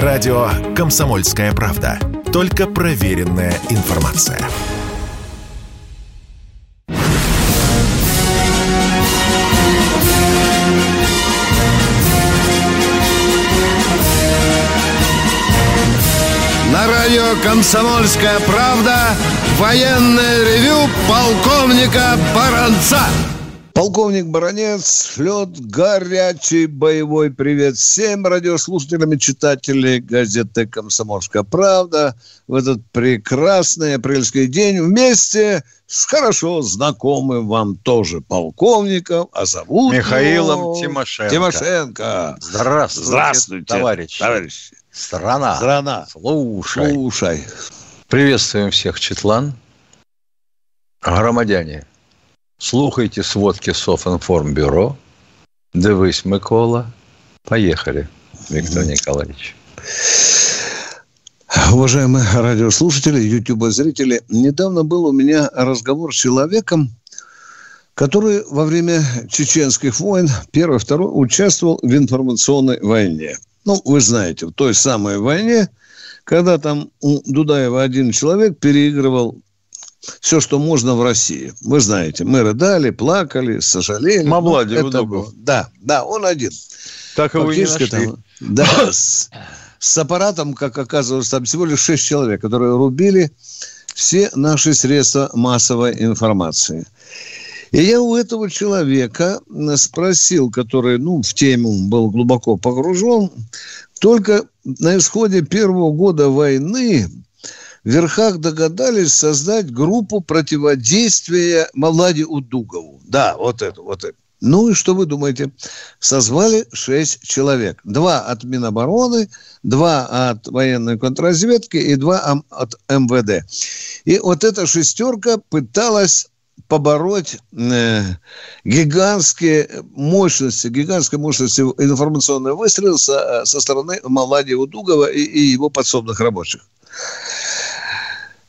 Радио «Комсомольская правда». Только проверенная информация. На радио «Комсомольская правда» военное ревю полковника Баранца. Полковник Баранец шлет горячий боевой привет всем радиослушателям и читателям газеты «Комсомольская правда» в этот прекрасный апрельский день вместе с хорошо знакомым вам тоже полковником, а зовут Михаилом его... Тимошенко. Тимошенко. Здравствуйте, Здравствуйте, товарищи. товарищи. Страна. Страна. Слушай. Слушай. Приветствуем всех, Четлан. Громадяне, слухайте сводки Софинформбюро. Дивись, Микола. Поехали, Виктор Николаевич. Уважаемые радиослушатели, ютубозрители, недавно был у меня разговор с человеком, который во время чеченских войн, первый, второй, участвовал в информационной войне. Ну, вы знаете, в той самой войне, когда там у Дудаева один человек переигрывал все, что можно в России. Вы знаете, мы рыдали, плакали, сожалели. Мавлади Ну, это было. Да, да, он один. Так его и нашли. там- да, с, с аппаратом, как оказывается, там всего лишь шесть человек, которые рубили все наши средства массовой информации. И я у этого человека м, спросил, который, ну, в тему был глубоко погружен, только на исходе первого года войны верхах догадались создать группу противодействия Маладе Удугову. Да, вот это, вот это. Ну и что вы думаете? Созвали шесть человек. Два от Минобороны, два от военной контрразведки и два от МВД. И вот эта шестерка пыталась побороть э, гигантские мощности, гигантской мощности информационного выстрела со, со стороны Малади Удугова и, и его подсобных рабочих.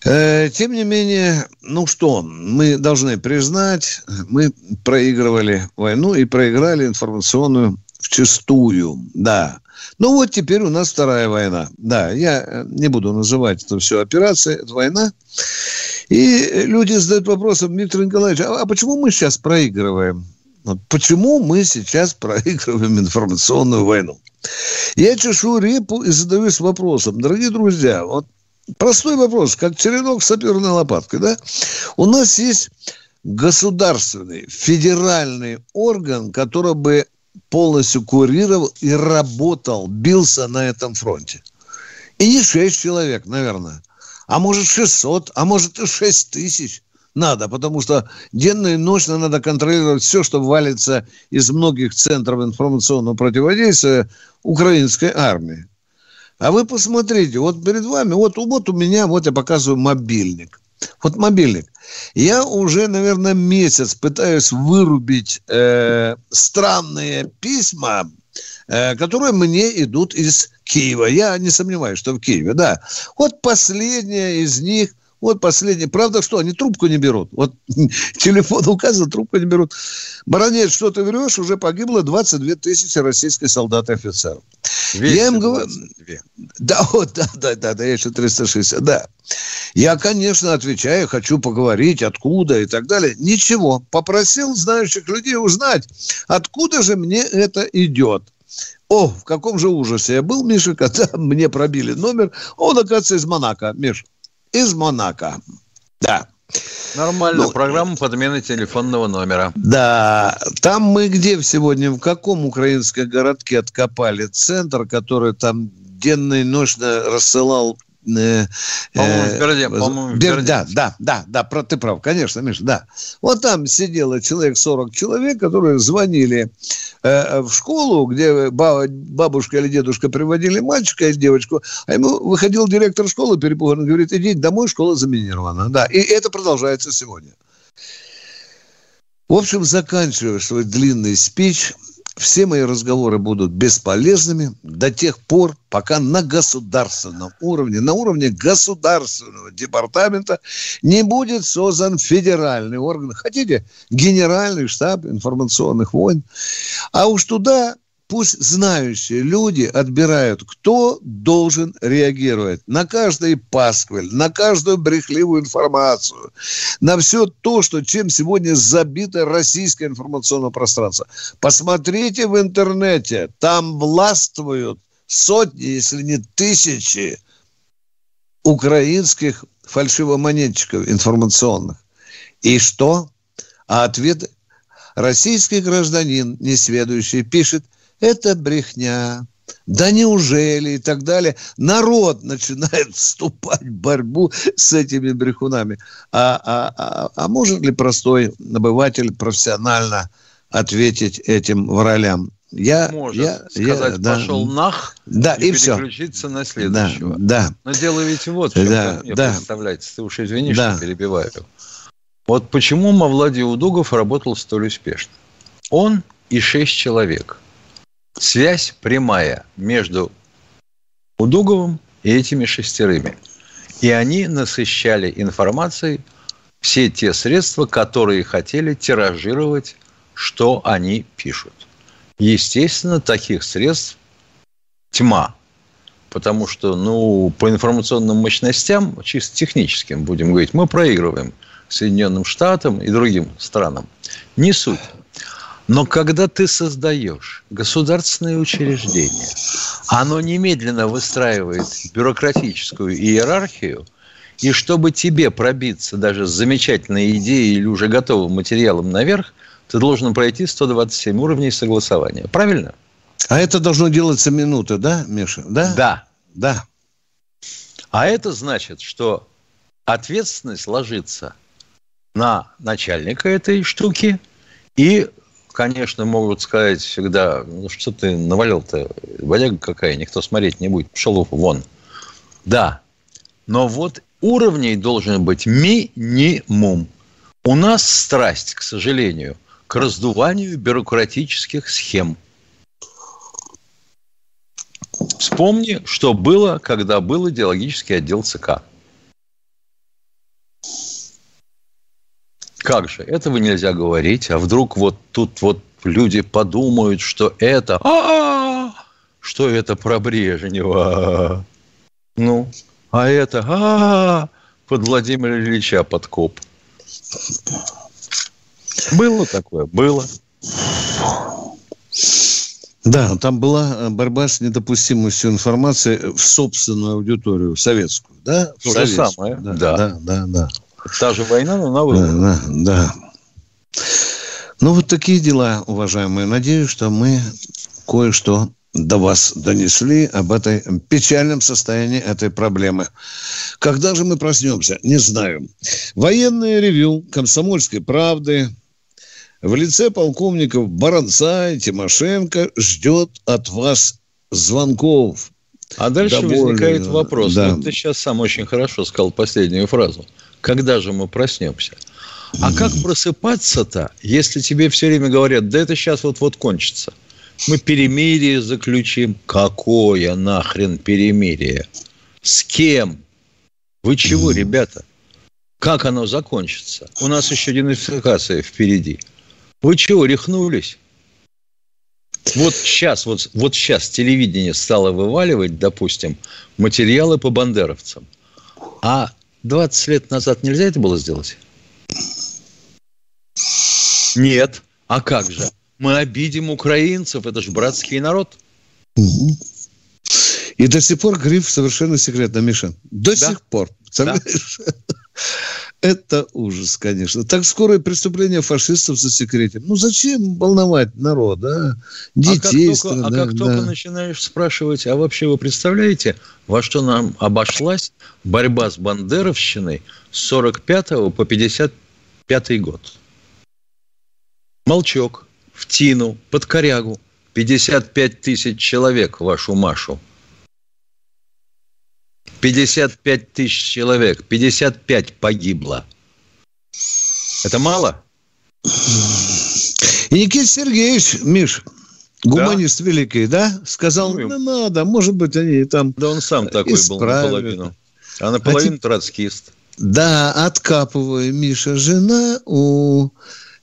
Э, Тем не менее, ну что, мы должны признать, мы проигрывали войну и проиграли информационную вчистую, да. Ну вот теперь у нас вторая война. Да, я э, не буду называть это все операция, это война. И люди задают вопросом, Виктор Николаевич, а, а почему мы сейчас проигрываем? Почему мы сейчас проигрываем информационную войну? Я чешу репу и задаюсь вопросом, дорогие друзья, вот простой вопрос, как черенок саперной лопаткой, да? У нас есть государственный, федеральный орган, который бы полностью курировал и работал, бился на этом фронте. И не 6 человек, наверное, а может 600, а может и 6 тысяч надо, потому что денно и ночно надо контролировать все, что валится из многих центров информационного противодействия украинской армии. А вы посмотрите, вот перед вами, вот, вот у меня, вот я показываю мобильник. Вот мобильник. Я уже, наверное, месяц пытаюсь вырубить э, странные письма, э, которые мне идут из Киева. Я не сомневаюсь, что в Киеве, да. Вот последняя из них, вот последняя. Правда, что они трубку не берут. Вот телефон указан, трубку не берут. Баронец, что ты врешь, уже погибло 22 тысячи российских солдат и офицеров. Я им говорю, 222. да, вот, да, да, да, да, я еще 360, да. Я, конечно, отвечаю, хочу поговорить, откуда и так далее. Ничего, попросил знающих людей узнать, откуда же мне это идет. О, в каком же ужасе я был, Миша, когда мне пробили номер. Он, оказывается, из Монако, Миш, из Монако. Да. Нормально, Ну, программа подмены телефонного номера. Да, там мы где сегодня, в каком украинском городке откопали центр, который там денно и ночно рассылал... э, По-моему, э, в Берде- по-моему, в Бер- Берде. Да, да, да, да, про, ты прав, конечно, Миша, да. Вот там сидело человек, 40 человек, которые звонили э, в школу, где ба- бабушка или дедушка приводили мальчика и девочку, а ему выходил директор школы перепуганный, говорит, идите домой, школа заминирована. Да, и это продолжается сегодня. В общем, заканчивая свой длинный спич, все мои разговоры будут бесполезными до тех пор, пока на государственном уровне, на уровне государственного департамента не будет создан федеральный орган. Хотите, генеральный штаб информационных войн. А уж туда пусть знающие люди отбирают, кто должен реагировать на каждый пасквиль, на каждую брехливую информацию, на все то, что, чем сегодня забито российское информационное пространство. Посмотрите в интернете, там властвуют сотни, если не тысячи украинских фальшивомонетчиков информационных. И что? А ответ российский гражданин, несведущий, пишет, это брехня, да неужели и так далее. Народ начинает вступать в борьбу с этими брехунами. А, а, а, а может ли простой набыватель профессионально ответить этим вралям? Я, Может я, сказать, я, пошел да, нах да, и, и переключиться все. на следующего. Да, да. Но дело ведь вот в чем, да, мне да. представляете. Ты уж извини, да. что перебиваю. Вот почему Мавладий Удугов работал столь успешно. Он и шесть человек. Связь прямая между Удуговым и этими шестерыми. И они насыщали информацией все те средства, которые хотели тиражировать, что они пишут. Естественно, таких средств тьма. Потому что, ну, по информационным мощностям, чисто техническим, будем говорить, мы проигрываем Соединенным Штатам и другим странам. Не суть. Но когда ты создаешь государственное учреждение, оно немедленно выстраивает бюрократическую иерархию, и чтобы тебе пробиться даже с замечательной идеей или уже готовым материалом наверх, ты должен пройти 127 уровней согласования. Правильно? А это должно делаться минуты, да, Миша? Да. Да. Да. А это значит, что ответственность ложится на начальника этой штуки и конечно, могут сказать всегда, ну что ты навалил-то, бодяга какая, никто смотреть не будет, пошел вон. Да, но вот уровней должен быть минимум. У нас страсть, к сожалению, к раздуванию бюрократических схем. Вспомни, что было, когда был идеологический отдел ЦК. Как же, этого нельзя говорить, а вдруг вот тут вот люди подумают, что это... А-а-а! Что это про Брежнева? Ну, а это... А-а-а! Под Владимира Ильича подкоп. Было такое? Было. Да, там была э, борьба с недопустимостью информации в собственную аудиторию, в советскую, да? То же самое. Да, да, да, да, да. Та же война, но на выборах. Да, да. Ну, вот такие дела, уважаемые. Надеюсь, что мы кое-что до вас донесли об этой печальном состоянии этой проблемы. Когда же мы проснемся? Не знаю. Военное ревю «Комсомольской правды» в лице полковников Баранца и Тимошенко ждет от вас звонков. А дальше Довольно... возникает вопрос. Да. Вот ты сейчас сам очень хорошо сказал последнюю фразу. Когда же мы проснемся? А как просыпаться-то, если тебе все время говорят, да это сейчас вот-вот кончится? Мы перемирие заключим. Какое нахрен перемирие? С кем? Вы чего, ребята? Как оно закончится? У нас еще денацификация впереди. Вы чего, рехнулись? Вот сейчас, вот, вот сейчас телевидение стало вываливать, допустим, материалы по бандеровцам. А 20 лет назад нельзя это было сделать? Нет. А как же? Мы обидим украинцев, это же братский народ. И до сих пор гриф совершенно секретно, Миша. До да? сих пор. Да. Это ужас, конечно. Так скорое преступление фашистов за засекретим. Ну, зачем волновать народ, а? Детей. А как только, а как да. только начинаешь спрашивать, а вообще вы представляете, во что нам обошлась борьба с бандеровщиной с 45 по 55 год? Молчок, в Тину, под корягу. 55 тысяч человек, вашу Машу. 55 тысяч человек, 55 погибло. Это мало? И Никита Сергеевич, Миш, гуманист да? великий, да, сказал, ну, ну надо, может быть, они там Да он сам такой исправят. был наполовину. А наполовину а троцкист. Да, откапываю, Миша, жена у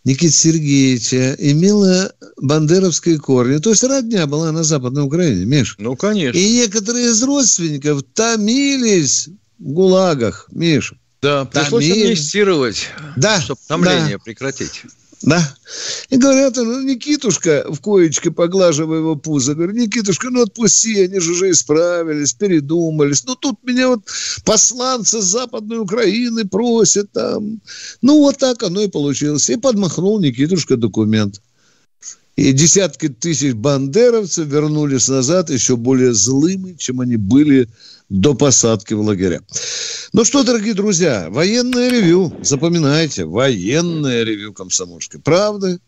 Никиты Сергеевича имела бандеровские корни. То есть родня была на Западной Украине, Миш. Ну, конечно. И некоторые из родственников томились в ГУЛАГах, Миш. Да, пришлось Томились. амнистировать, да, чтобы томление да. прекратить. Да. И говорят, ну, Никитушка, в коечке поглаживая его пузо, говорит, Никитушка, ну отпусти, они же уже исправились, передумались. Ну тут меня вот посланцы Западной Украины просят там. Ну вот так оно и получилось. И подмахнул Никитушка документ. И десятки тысяч бандеровцев вернулись назад еще более злыми, чем они были до посадки в лагеря. Ну что, дорогие друзья, военное ревю. Запоминайте, военное ревю комсомольской правды.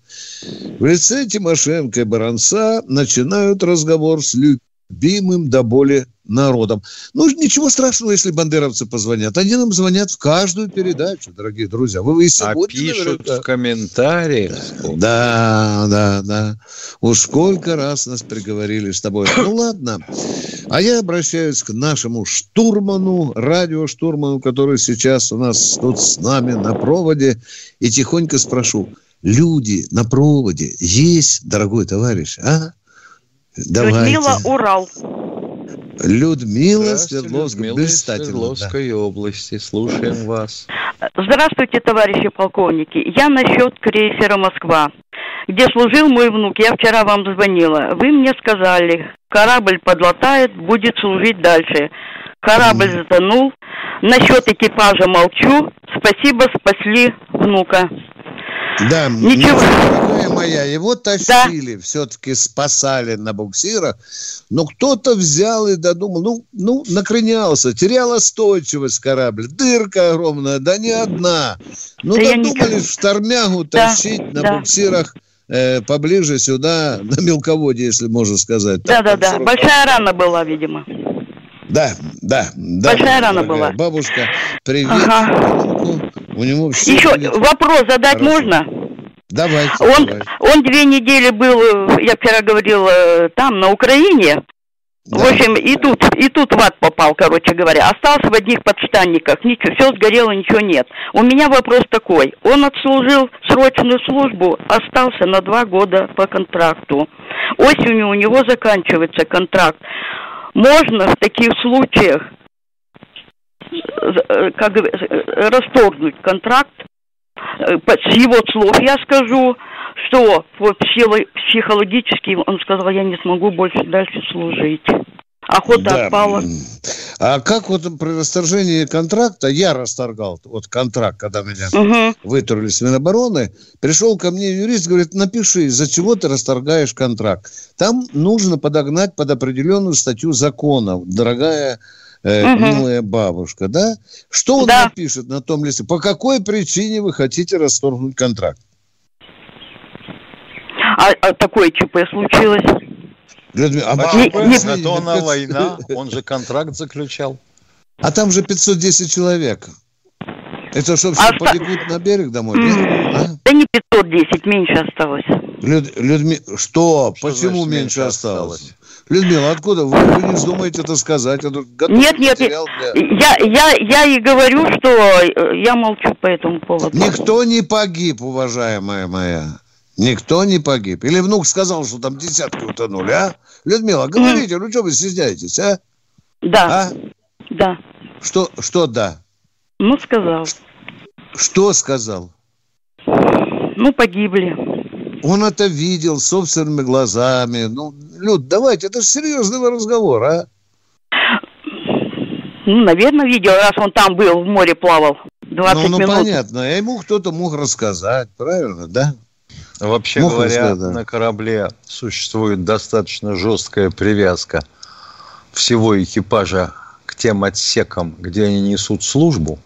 В лице Тимошенко и Баранца начинают разговор с любимым до боли народом. Ну, ничего страшного, если бандеровцы позвонят. Они нам звонят в каждую передачу, дорогие друзья. Вы и сегодня, а пишут наверняка... в комментариях. Да, да, да. Уж сколько раз нас приговорили с тобой. Ну, ладно. А я обращаюсь к нашему штурману, радиоштурману, который сейчас у нас тут с нами на проводе, и тихонько спрошу. Люди на проводе есть, дорогой товарищ, а? Давайте. Людмила Урал. Людмила Свердловская. Людмила Свердловской да. области. Слушаем вас. Здравствуйте, товарищи полковники. Я насчет крейсера «Москва», где служил мой внук. Я вчера вам звонила. Вы мне сказали, корабль подлатает, будет служить дальше. Корабль затонул. Насчет экипажа молчу. Спасибо, спасли внука. Да, Ничего. дорогая моя, его тащили, да. все-таки спасали на буксирах, но кто-то взял и додумал, ну, ну, накренялся, терял остойчивость корабль, дырка огромная, да не одна. Ну, да додумались в штормягу да, тащить на да. буксирах э, поближе сюда, на мелководье, если можно сказать. Да-да-да, большая рана была, видимо. Да, да, да. Большая рана была. Бабушка, привет. Ага. У него все Еще будет... вопрос задать Хорошо. можно? Давайте. Он, давайте. он две недели был, я вчера говорила, там, на Украине. Да. В общем, и тут, и тут в ад попал, короче говоря. Остался в одних подштанниках. Ничего, все сгорело, ничего нет. У меня вопрос такой. Он отслужил срочную службу, остался на два года по контракту. Осенью у него заканчивается контракт. Можно в таких случаях Э, как э, расторгнуть контракт. Э, с его слов я скажу, что психологически он сказал, я не смогу больше дальше служить. Охота да. отпала. А как вот при расторжении контракта, я расторгал вот контракт, когда меня угу. вытурили с Минобороны, пришел ко мне юрист, говорит, напиши, из-за чего ты расторгаешь контракт. Там нужно подогнать под определенную статью закона, дорогая э, угу. милая бабушка, да? Что он да. напишет на том листе? По какой причине вы хотите расторгнуть контракт? А, а такое ЧП случилось? Людмила, а не, не, на то она война, он же контракт заключал. А там же 510 человек. Это что, все а побегут на берег домой? Нет? А? Да не 510, меньше осталось. Люд, Людми... Что? что? Почему значит, меньше осталось? осталось? Людмила, откуда? Вы, вы не вздумаете это сказать? Это нет, нет, для... я, я, я и говорю, что э, я молчу по этому поводу. Никто не погиб, уважаемая моя. Никто не погиб. Или внук сказал, что там десятки утонули, а? Людмила, говорите, ну что вы стесняетесь, а? Да. А? Да. Что, что да? Ну, сказал. Что сказал? Ну, погибли. Он это видел собственными глазами. Ну, Люд, давайте, это же серьезный разговор, а? Ну, наверное, видел, раз он там был, в море плавал. 20 ну, ну, минут. понятно. А ему кто-то мог рассказать, правильно, да? Вообще мог говоря, рассказать, да. на корабле существует достаточно жесткая привязка всего экипажа к тем отсекам, где они несут службу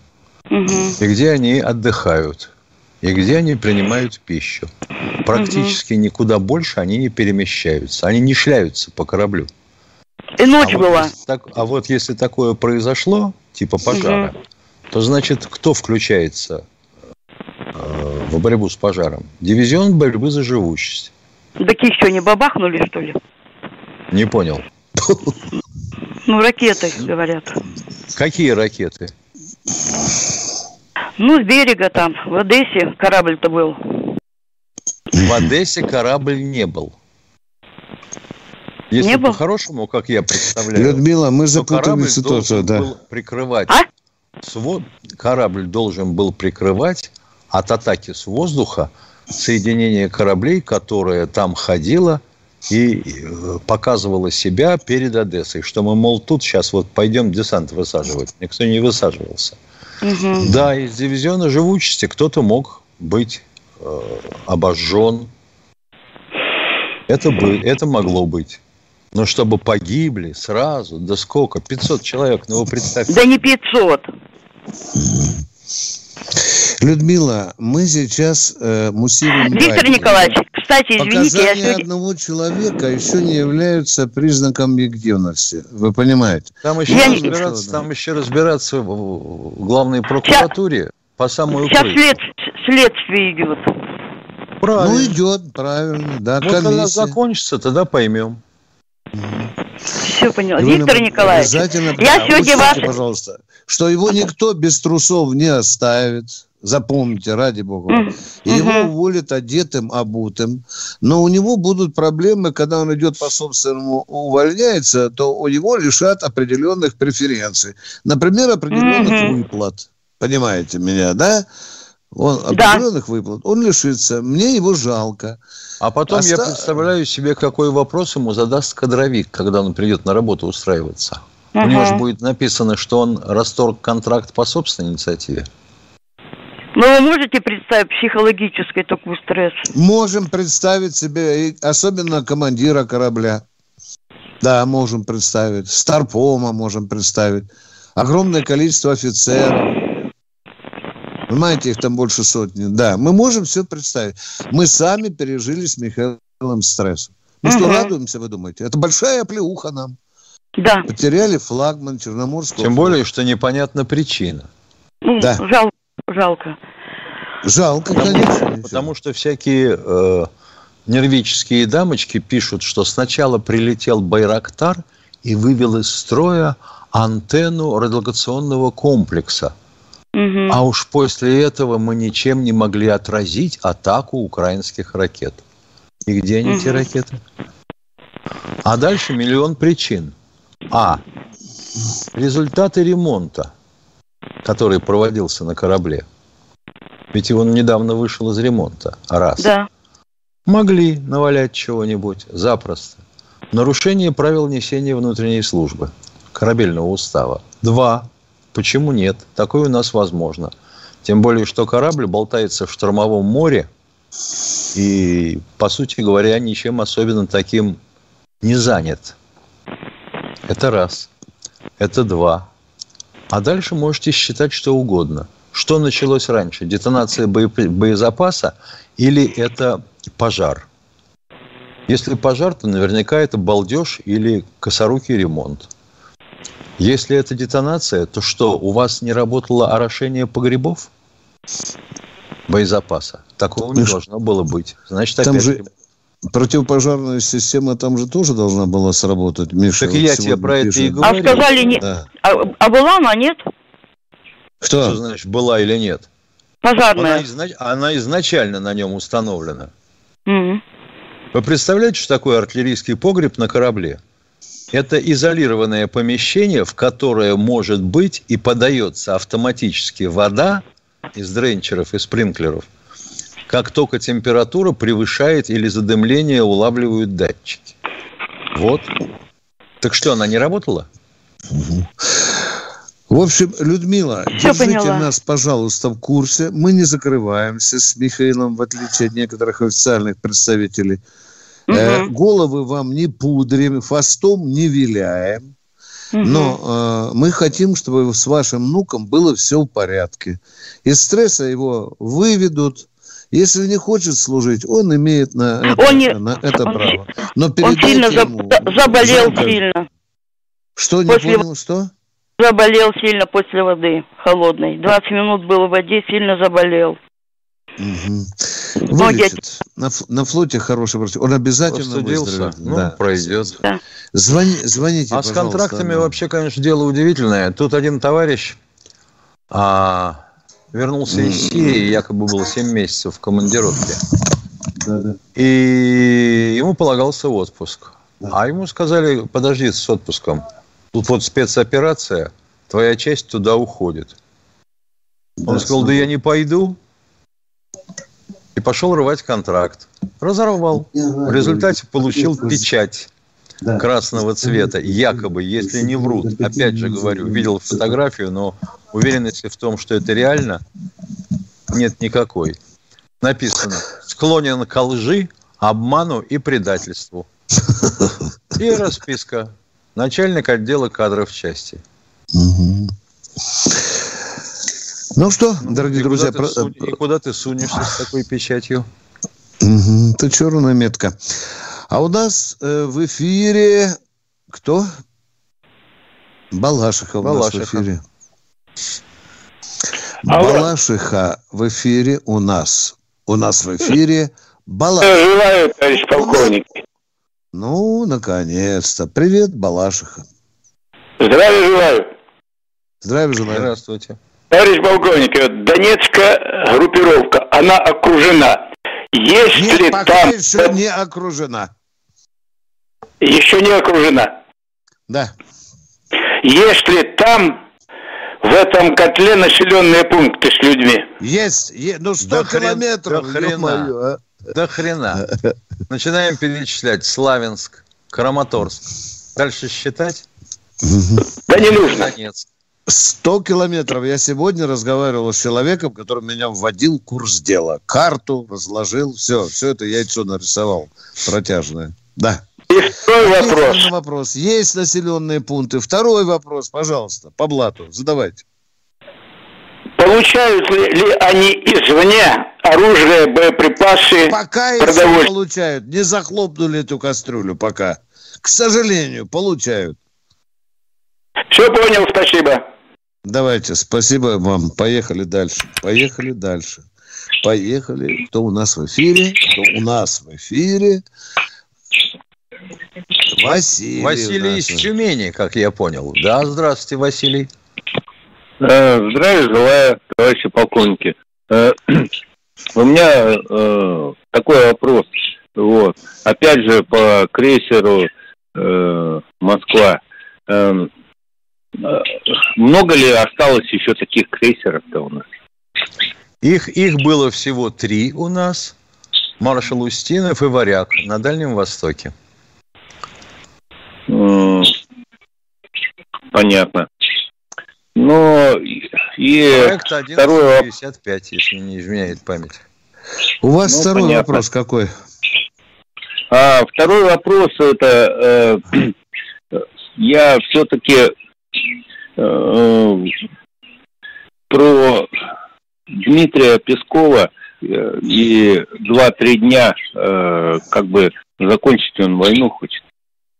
угу. и где они отдыхают и где они принимают пищу. Практически угу. никуда больше они не перемещаются. Они не шляются по кораблю. И ночь а была. Вот так, а вот если такое произошло, типа пожара, угу. то значит, кто включается в борьбу с пожаром? Дивизион борьбы за живучесть. Так еще не бабахнули, что ли? Не понял. Ну, ракеты, говорят. Какие ракеты? Ну, с берега там, в Одессе корабль-то был. В Одессе корабль не был. Если Не был? по-хорошему, как я представляю, Людмила, мы запутали ситуацию, да. был прикрывать А? свод- корабль должен был прикрывать от атаки с воздуха соединение кораблей, которое там ходило и э, показывало себя перед Одессой, что мы, мол, тут сейчас вот пойдем десант высаживать. Никто не высаживался. Мгм. Да, из дивизиона живучести кто-то мог быть э, обожжен. Это, бы, это могло быть. Но чтобы погибли сразу, да сколько? 500 человек, ну вы представьте. Да не 500. Людмила, мы сейчас э, муссируем Виктор радио. Николаевич, кстати, извините, я Показания сегодня... одного человека еще не являются признаком объективности. Вы понимаете? Там еще, Я не- разбираться, там еще разбираться в главной прокуратуре по самую Сейчас крышу. след... следствие идет. Правильно. Ну, идет, правильно, да, вот когда комиссия. закончится, тогда поймем. Все поняла. Виктор Николаевич, обязательно- я сегодня услышьте, вас... пожалуйста, что его никто без трусов не оставит. Запомните, ради бога. Его уволят одетым, обутым. Но у него будут проблемы, когда он идет по собственному увольняется, то у него лишат определенных преференций. Например, определенных выплат. Понимаете меня, да? Он Да. определенных выплат. Он лишится. Мне его жалко. А потом я Оста- представляю себе, какой вопрос ему задаст кадровик, когда он придет на работу устраиваться. У него же будет написано, что он расторг контракт по собственной инициативе. Ну, вы можете представить психологический такой стресс? Можем представить себе, особенно командира корабля. Да, можем представить. Старпома можем представить. Огромное количество офицеров. Понимаете, их там больше сотни. Да, мы можем все представить. Мы сами пережили с Михаилом стресс. Мы что, Мгм. радуемся, вы думаете? Это большая оплеуха нам. Да. Потеряли флагман Черноморского. Тем флота. более, что непонятна причина. Ну, Да. жалко, жалко. Жалко, Потому, конечно. потому что всякие э, нервические дамочки пишут, что сначала прилетел Байрактар и вывел из строя антенну радиолокационного комплекса. Мгм. А уж после этого мы ничем не могли отразить атаку украинских ракет. И где они, эти Мгм. ракеты? А дальше миллион причин. А. Результаты ремонта, который проводился на корабле. Ведь он недавно вышел из ремонта. Раз. Да. Могли навалять чего-нибудь запросто. Нарушение правил несения внутренней службы, корабельного устава. Два. Почему нет? Такое у нас возможно. Тем более, что корабль болтается в штормовом море и, по сути говоря, ничем особенно таким не занят. Это раз. Это два. А дальше можете считать что угодно. Что началось раньше? Детонация боезапаса или это пожар? Если пожар, то наверняка это балдеж или косорукий ремонт. Если это детонация, то что, у вас не работало орошение погребов? Боезапаса. Такого не Ну, должно было быть. Значит, Там опять же. Противопожарная система там же тоже должна была сработать. Миша, Так вот и я тебе про это и пишет. говорю. А сказали, не... Да. а, а была она, нет? Кто? Что значит, была или нет? Она, Пожарная. изна- она изначально на нем установлена. Мгм. Вы представляете, что такое артиллерийский погреб на корабле? Это изолированное помещение, в которое может быть и подается автоматически вода из дренчеров и спринклеров, как только температура превышает или задымление улавливают датчики. Вот. Так что, она не работала? В общем, Людмила, Всё держите поняла. нас, пожалуйста, в курсе. Мы не закрываемся с Михаилом, в отличие от некоторых официальных представителей. Э, Мгм. головы вам не пудрим, фастом не виляем. Но э, мы хотим, чтобы с вашим внуком было все в порядке. Из стресса его выведут. Если не хочет служить, он имеет на это, Он не- на это он право. Но Он сильно ему- заболел жалко. сильно. Что, не После- понял, что? Заболел сильно после воды холодной. 20 минут был в воде, сильно заболел. Ноги- Вылечит. На, на флоте хороший врач. Он обязательно выздоровеет. Ну, Да. пройдет. Звони- звоните, А с контрактами нам. вообще, конечно, дело удивительное. Тут один товарищ а, вернулся из Сирии, якобы был 7 месяцев в командировке. Да, да. И ему полагался отпуск. Да. А ему сказали, подожди с отпуском. Тут вот спецоперация, твоя часть туда уходит. Да, Он сказал, да я не пойду. И пошел рвать контракт. Разорвал. В результате получил печать да. красного цвета, якобы, если не врут. Опять же говорю, видел фотографию, но уверенности в том, что это реально, нет никакой. Написано, склонен к лжи, обману и предательству. И расписка. Начальник отдела кадров части. Ну что, дорогие и друзья... Куда про... И куда ты сунешься с такой печатью? Угу, это черная метка. А у нас э, в эфире кто? Балашиха у Балашиха. нас в эфире. Алло. Балашиха в эфире у нас. У нас в эфире Балашиха. Желаю, товарищ полковник. Ну, наконец-то. Привет, Балашиха. Здравия желаю. Здравия желаю. Здравствуйте. Товарищ полковник, Донецкая группировка, она окружена. Если Нет, пока там... еще не окружена. Еще не окружена? Да. Если там, в этом котле населенные пункты с людьми? Есть, есть ну 100 до километров. До хрена. Мою, а? До хрена. Начинаем перечислять. Славянск, Краматорск. Дальше считать? Да не нужно. Донецк. 100 километров. Я сегодня разговаривал с человеком, который меня вводил в курс дела. Карту разложил, все, все это яйцо нарисовал протяжное. Да. Второй вопрос. вопрос. Есть населенные пункты. Второй вопрос, пожалуйста, по блату. Задавайте. Получают ли, ли они извне оружие, боеприпасы, Пока еще получают. Не захлопнули эту кастрюлю пока. К сожалению, получают. Все понял, спасибо. Давайте, спасибо вам. Поехали дальше. Поехали дальше. Поехали. Кто у нас в эфире? Кто у нас в эфире? Василий. Василий из Тюмени, как я понял. Да, здравствуйте, Василий. Э, здравия желаю, товарищи полковники. Э, у меня э, такой вопрос. Вот. Опять же, по крейсеру Москва. Эм, много ли осталось еще таких крейсеров-то у нас? Их, их было всего три у нас. Маршал Устинов и Варяг на Дальнем Востоке. Понятно. Но и Проект второй 55, если не изменяет память. У вас ну, второй понятно. вопрос какой? А, второй вопрос это э, я все-таки э, про Дмитрия Пескова э, и два-три дня э, как бы закончить он войну хочет.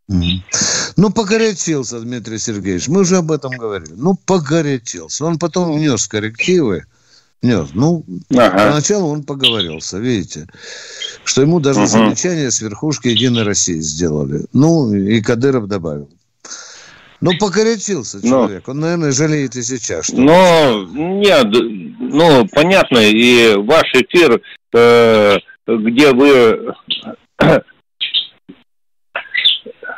Ну, погорячился Дмитрий Сергеевич. Мы уже об этом говорили. Ну, погорячился. Он потом внес коррективы. Внес. Ну, ага. поначалу он поговорился, видите. Что ему даже угу. замечание с верхушки Единой России сделали. Ну, и Кадыров добавил. Ну, покорячился человек. Но, Он, наверное, жалеет и сейчас. Что ну, нет, ну, понятно. И ваш эфир, э, где вы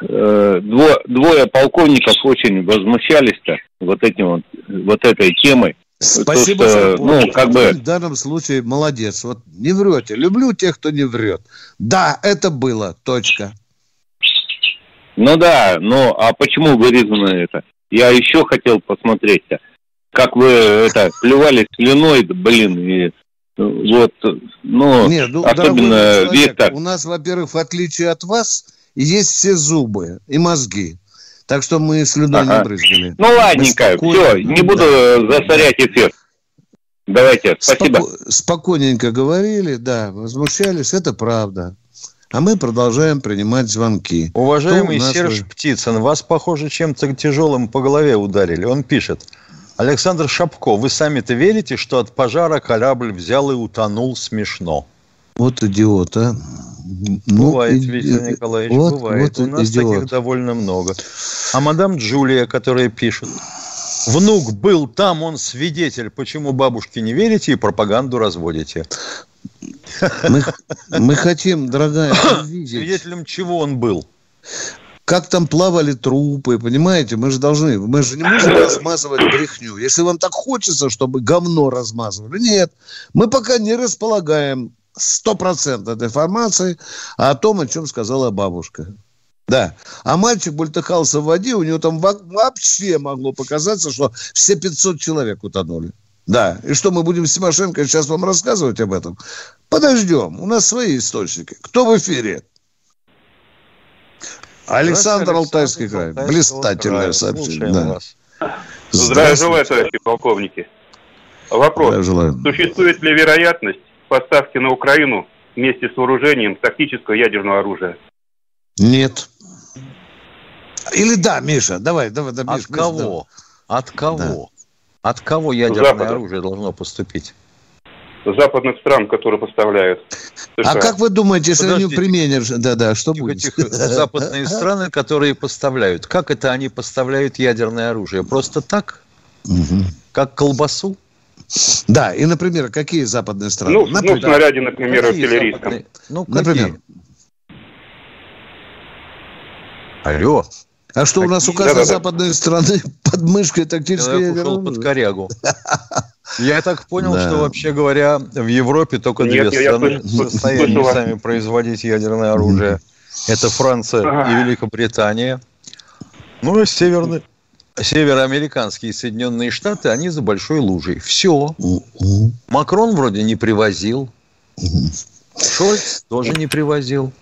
э, дво, двое полковников очень возмущались-то вот этим вот, вот этой темой. Спасибо то, что, за Ну, как бы... В данном случае молодец. Вот не врете. Люблю тех, кто не врет. Да, это было. Точка. Ну да, ну а почему вырезано это? Я еще хотел посмотреть, как вы это плевали слюной, блин, и вот, ну, Нет, ну особенно человек, Виктор. У нас, во-первых, в отличие от вас, есть все зубы и мозги. Так что мы слюной ага. не брызгали. Ну, ладненько, все, не буду да. засорять эфир. Давайте, спасибо. Споко- спокойненько говорили, да, возмущались, это правда. А мы продолжаем принимать звонки. Уважаемый Серж вы... Птицын, вас, похоже, чем-то тяжелым по голове ударили. Он пишет. Александр Шапко, вы сами-то верите, что от пожара корабль взял и утонул смешно? Вот идиот, а. Ну, бывает, и... Виктор Николаевич, вот, бывает. Вот У нас идиот. таких довольно много. А мадам Джулия, которая пишет. Внук был там, он свидетель. Почему бабушке не верите и пропаганду разводите? Мы, мы хотим, дорогая, видеть. Свидетелем чего он был? как там плавали трупы, понимаете? Мы же должны, мы же не можем размазывать брехню. Если вам так хочется, чтобы говно размазывали, нет. Мы пока не располагаем 100% этой информации о том, о чем сказала бабушка. Да. А мальчик бультыхался в воде, у него там вообще могло показаться, что все 500 человек утонули. Да. И что, мы будем с Тимошенко сейчас вам рассказывать об этом? Подождем. У нас свои источники. Кто в эфире? Александр, Алтайский край. Блистательное сообщение. Да. Вас. Здравия желаю, товарищи полковники. Вопрос. Существует ли вероятность поставки на Украину вместе с вооружением тактического ядерного оружия? Нет. Или да, Миша, давай, давай, да, Миша. От кого? Да. От кого? Да. От кого ядерное Запада. оружие должно поступить? западных стран, которые поставляют. США. А как вы думаете, если Подождите. они применят, да-да, что будет? Этих западные страны, которые поставляют, как это они поставляют ядерное оружие? Просто так? Угу. Как колбасу? Да, и, например, какие западные страны? Ну, например, ну снаряде, например, артиллерийском. Ну, например. Алло. А что Такие... у нас у каждой да, западной страны под мышкой тактическая ядерная? под корягу. Я так понял, да. что вообще говоря, в Европе только Нет, две страны в состоянии сами производить ядерное оружие. Это Франция ага. и Великобритания. Ну, и северные, североамериканские Соединенные Штаты, они за большой лужей. Все. Макрон вроде не привозил. Шольц тоже не привозил.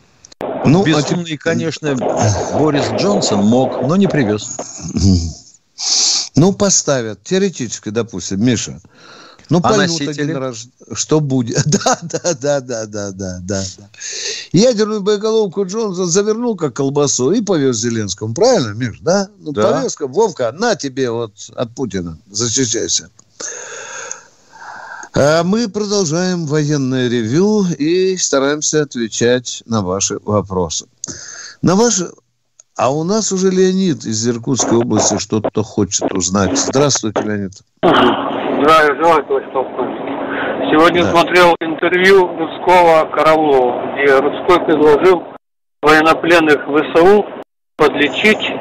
Ну, а Безумный, а... конечно, Борис Джонсон мог, но не привез. Ну, поставят. Теоретически, допустим, Миша. Ну, а поймут один раз, что будет. Да, да, да, да, да, да, да. Ядерную боеголовку Джонсон завернул как колбасу и повез Зеленскому. Правильно, Миш, да? Ну, да. повез, Вовка, на тебе вот от Путина. Защищайся. А мы продолжаем военное ревю и стараемся отвечать на ваши вопросы. На ваши а у нас уже Леонид из Иркутской области что-то хочет узнать. Здравствуйте, Леонид. Здравия желаю, товарищ полковник. Сегодня да. смотрел интервью Рудского Караулова, где Рудской предложил военнопленных ВСУ подлечить,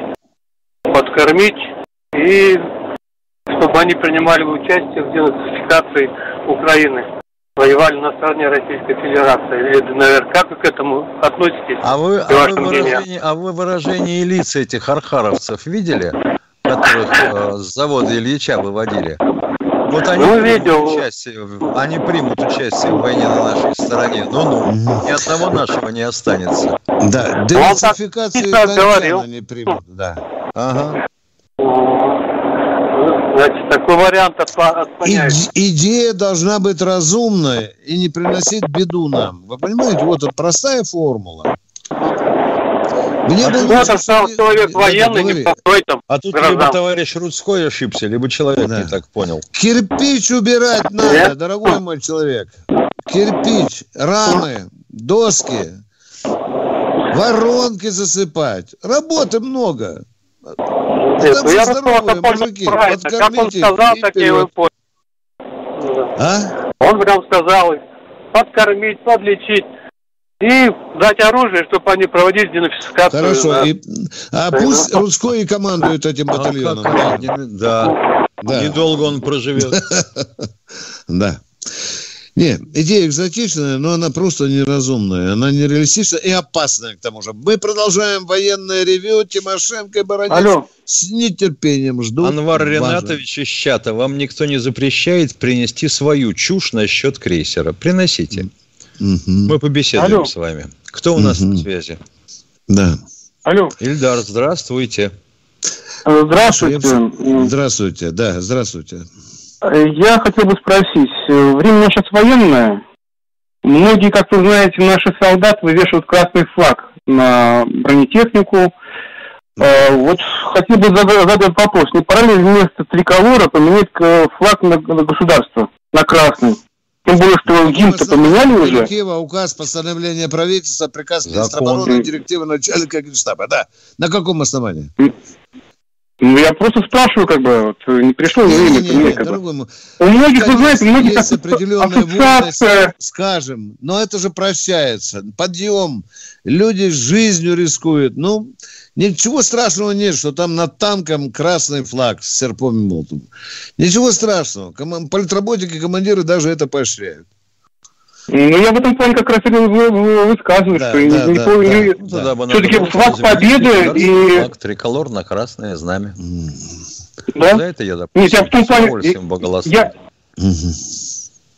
подкормить и чтобы они принимали участие в денацификации Украины воевали на стороне Российской Федерации. Или, наверное, как вы к этому относитесь? А вы, а вы, выражение, а вы выражение лиц этих архаровцев видели, которых э, с завода Ильича выводили? Вот они, ну, примут видел. участие, они примут участие в войне на нашей стороне. Ну-ну, ни одного нашего не останется. Да, денацификацию говорил. не примут, да. Ага. Значит, такой вариант от, отклоняется. идея должна быть разумная и не приносить беду нам. Вы понимаете, вот это простая формула. Мне а был вот стал человек военный, не простой там. А тут граждан. либо товарищ Рудской ошибся, либо человек да. не так понял. Кирпич убирать надо, Нет? дорогой мой человек. Кирпич, рамы, доски, воронки засыпать. Работы много. Нет, ну я здоровые, мужики. Как он сказал, так я его понял. А? Он прям сказал, подкормить, подлечить и дать оружие, чтобы они проводили денацификацию. Хорошо. Да. И, а пусть Русской и командует этим батальоном. А да. да. Недолго он проживет. Да. Нет, идея экзотичная, но она просто неразумная. Она нереалистичная и опасная к тому же. Мы продолжаем военное ревю. Тимошенко и Баранец Алло. с нетерпением ждут. Анвар важно. Ренатович из чата, вам никто не запрещает принести свою чушь насчет крейсера. Приносите. Угу. Мы побеседуем Алло. с вами. Кто у нас угу. на связи? Да. Алло. Ильдар, здравствуйте. Здравствуйте. Здравствуйте, да, здравствуйте. Я хотел бы спросить, время сейчас военное. Многие, как вы знаете, наши солдаты вывешивают красный флаг на бронетехнику. Э, вот хотел бы задать вопрос, не пора ли вместо триколора поменять флаг на государство, на красный? Тем более, что гимн-то поменяли уже. Директива, указ, постановление правительства, приказ министра обороны, директива начальника генштаба. Да. На каком основании? Ну, я просто спрашиваю, как бы, вот, не пришло не, время не, не, мне, как бы. У многих, вы знаете, многих есть определенная ассоциация... скажем, но это же прощается. Подъем, люди жизнью рискуют. Ну, ничего страшного нет, что там над танком красный флаг с серпом и молотом. Ничего страшного. Политработники, командиры даже это поощряют. Ну, я в этом плане как раз и высказываю, да, что да, не, да, не, да, да. все-таки флаг победы и... Флаг триколор на красное знамя. Да? За это я, допустим, Нет, я в том плане... Я...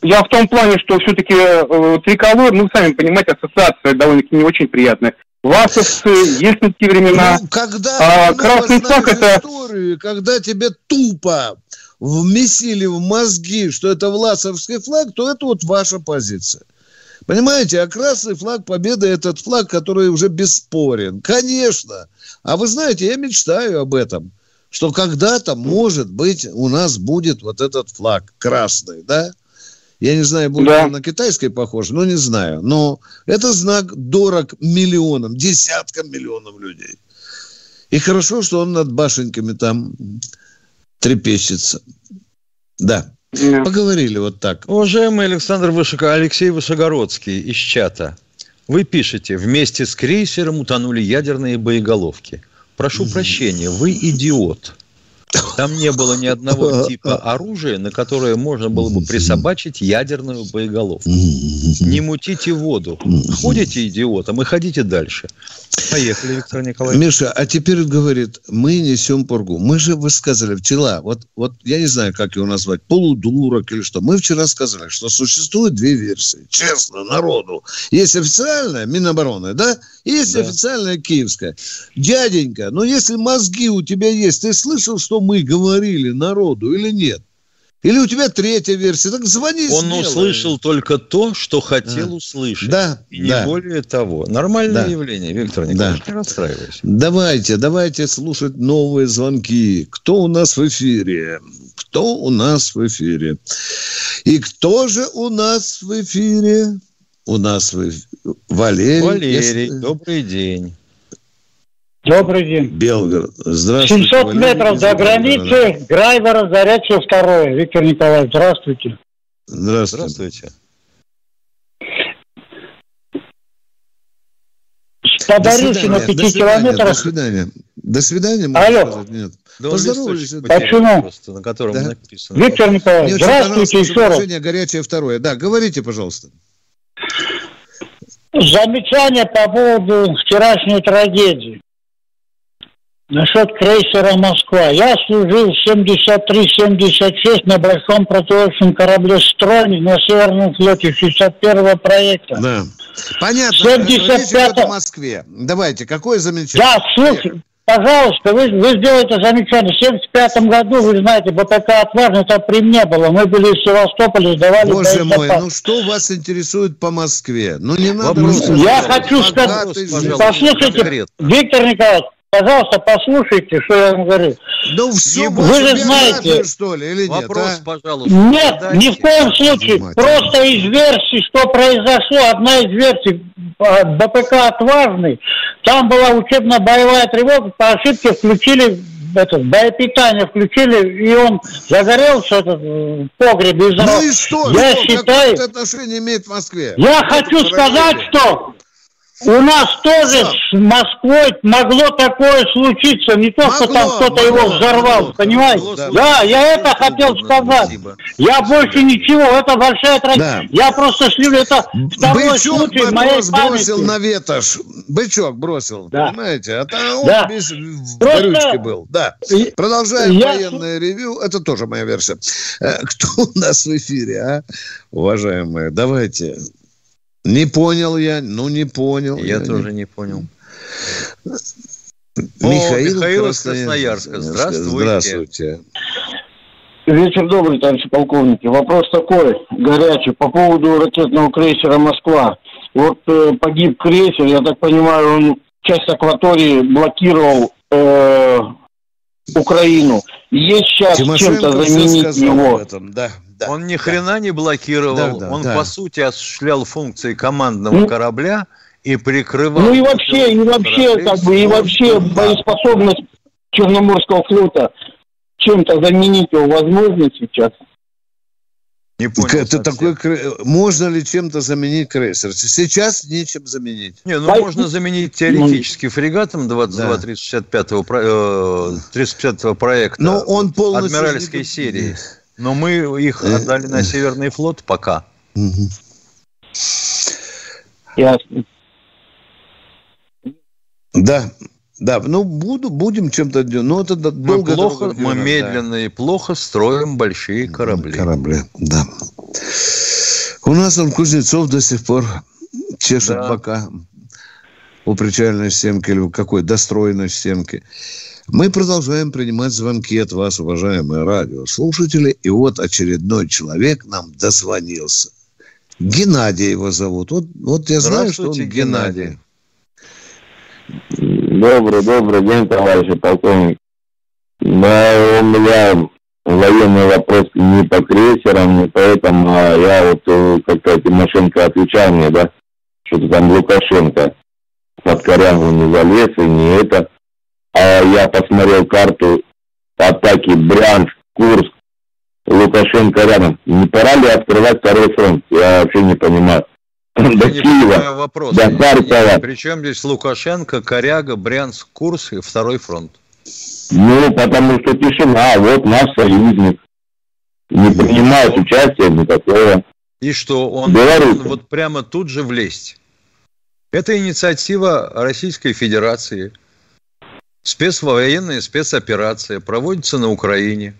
Я в том плане, что все-таки э, триколор, ну, сами понимаете, ассоциация довольно-таки не очень приятная. Васовцы, есть такие времена. Ну, когда а, красный флаг это... Историю, когда тебе тупо вмесили в мозги, что это власовский флаг, то это вот ваша позиция. Понимаете, а красный флаг победы – этот флаг, который уже бесспорен. Конечно. А вы знаете, я мечтаю об этом, что когда-то, может быть, у нас будет вот этот флаг красный, да? Я не знаю, будет да. он на китайской похож, но не знаю. Но это знак дорог миллионам, десяткам миллионов людей. И хорошо, что он над башенками там трепещется. Да. Yeah. Поговорили вот так. Уважаемый Александр Вышика, Алексей Вышегородский из чата. Вы пишете, вместе с крейсером утонули ядерные боеголовки. Прошу прощения, вы идиот. Там не было ни одного типа оружия, на которое можно было бы присобачить ядерную боеголовку. Не мутите воду. Ходите идиотом и ходите дальше. Поехали, Виктор Николаевич. Миша, а теперь говорит, мы несем пургу. Мы же высказали вчера, вот, вот я не знаю, как его назвать, полудурок или что. Мы вчера сказали, что существует две версии. Честно, народу. Есть официальная, Минобороны, да? Есть да. официальная киевская. Дяденька, ну если мозги у тебя есть, ты слышал, что мы говорили народу или нет? Или у тебя третья версия? Так звони. Он сделай. услышал только то, что хотел а. услышать. Да. И не да. более того. Нормальное да. явление, Виктор Николаевич, да. не расстраивайся. Давайте, давайте слушать новые звонки. Кто у нас в эфире? Кто у нас в эфире? И кто же у нас в эфире? У нас. Валерий. Валерий, если... добрый день. Добрый день. Белгород. Здравствуйте. 700 Валерий, метров до границы. Грайвера, Зарячье, второе. Виктор Николаевич, здравствуйте. Здравствуйте. Здравствуйте. По Борисину 5 километров. До свидания. До свидания. Алло. Нет. Да Поздоровались. Почему? Просто, на котором да? написано. Виктор Николаевич, здравствуйте еще раз. горячее второе. Да, говорите, пожалуйста. Замечание по поводу вчерашней трагедии. Насчет крейсера «Москва». Я служил в 73-76 на большом противовочном корабле «Строни» на Северном флоте 61-го проекта. Да. Понятно. 75 в Москве. Давайте, какое замечание? Да, слушай, пожалуйста, вы, вы сделаете замечание. В 75 году, вы знаете, БПК «Отважный» там при мне было. Мы были в Севастополе, сдавали Боже мой, ну что вас интересует по Москве? Ну не надо... Я хочу сказать... Послушайте, Виктор Николаевич, Пожалуйста, послушайте, что я вам говорю. Ну все, вы же знаете, что ли, или нет? Вопрос, а? пожалуйста. Нет, задайте. ни в коем случае. Внимательно. Просто из версий, что произошло, одна из версий а, БПК «Отважный», там была учебно-боевая тревога, по ошибке включили это, боепитание включили, и он загорелся этот в погребе. Ну и что? Я что? считаю... Какое отношение имеет в Москве? Я это хочу сказать, что у нас тоже Что? с Москвой могло такое случиться, не то, могло, что там кто-то его взорвал, могло, понимаете? Могло, да, да, я это хотел сказать. Спасибо. Я больше ничего, это большая трагедия. Да. Я просто шлю, это второй Бычок случай в моей бросил памяти. на ветошь. Бычок бросил, да. понимаете? А там он да. без, просто... был. Да. Продолжаем я... военное ревю. Это тоже моя версия. Э, кто у нас в эфире, а? Уважаемые, давайте не понял я, ну не понял. Я, я тоже не, не понял. Михаил, О, Михаил из Красноярска. Здравствуйте. Здравствуйте. Вечер добрый, товарищи полковники. Вопрос такой, горячий, по поводу ракетного крейсера «Москва». Вот э, погиб крейсер, я так понимаю, он часть акватории блокировал э, Украину. Есть сейчас чем-то заменить его. Этом, да да, он ни да. хрена не блокировал, да, да, он да. по сути осуществлял функции командного ну, корабля и прикрывал. Ну и вообще, и вообще, как бы, и вообще боеспособность Черноморского флота чем-то заменить его возможно сейчас? Не понял это такой, можно ли чем-то заменить крейсер? Сейчас нечем заменить. Не, ну Пой... можно заменить теоретически фрегатом 22 да. 35 э, 35 проекта. Но он полностью адмиральской не... серии. Но мы их э, отдали на Северный флот пока. Ясно. Да, да, ну буду, будем чем-то делать. Но это мы плохо, дорога, мы медленно да. и плохо строим большие корабли. Корабли, да. У нас он Кузнецов до сих пор чешет да. бока у причальной стенки или у какой достроенной стенки. Мы продолжаем принимать звонки от вас, уважаемые радиослушатели. И вот очередной человек нам дозвонился. Геннадий его зовут. Вот, вот я знаю, что он Геннадий. Геннадий. Добрый, добрый день, товарищи полковник. Да, у меня военный вопрос не по крейсерам, не по этому, а я вот э, как-то Тимошенко отвечал мне, да, что-то там Лукашенко под корягу не залез и не это. А я посмотрел карту атаки Брянск, Курск, Лукашенко рядом. Не пора ли открывать второй фронт? Я вообще не понимаю до Киева, вопрос. до Харькова. Причем здесь Лукашенко, Коряга, Брянск, Курс и второй фронт? Ну, потому что тишина, вот наш союзник. Не принимает участия никакого. И что, он должен вот прямо тут же влезть? Это инициатива Российской Федерации. Спецвоенная спецоперация проводится на Украине.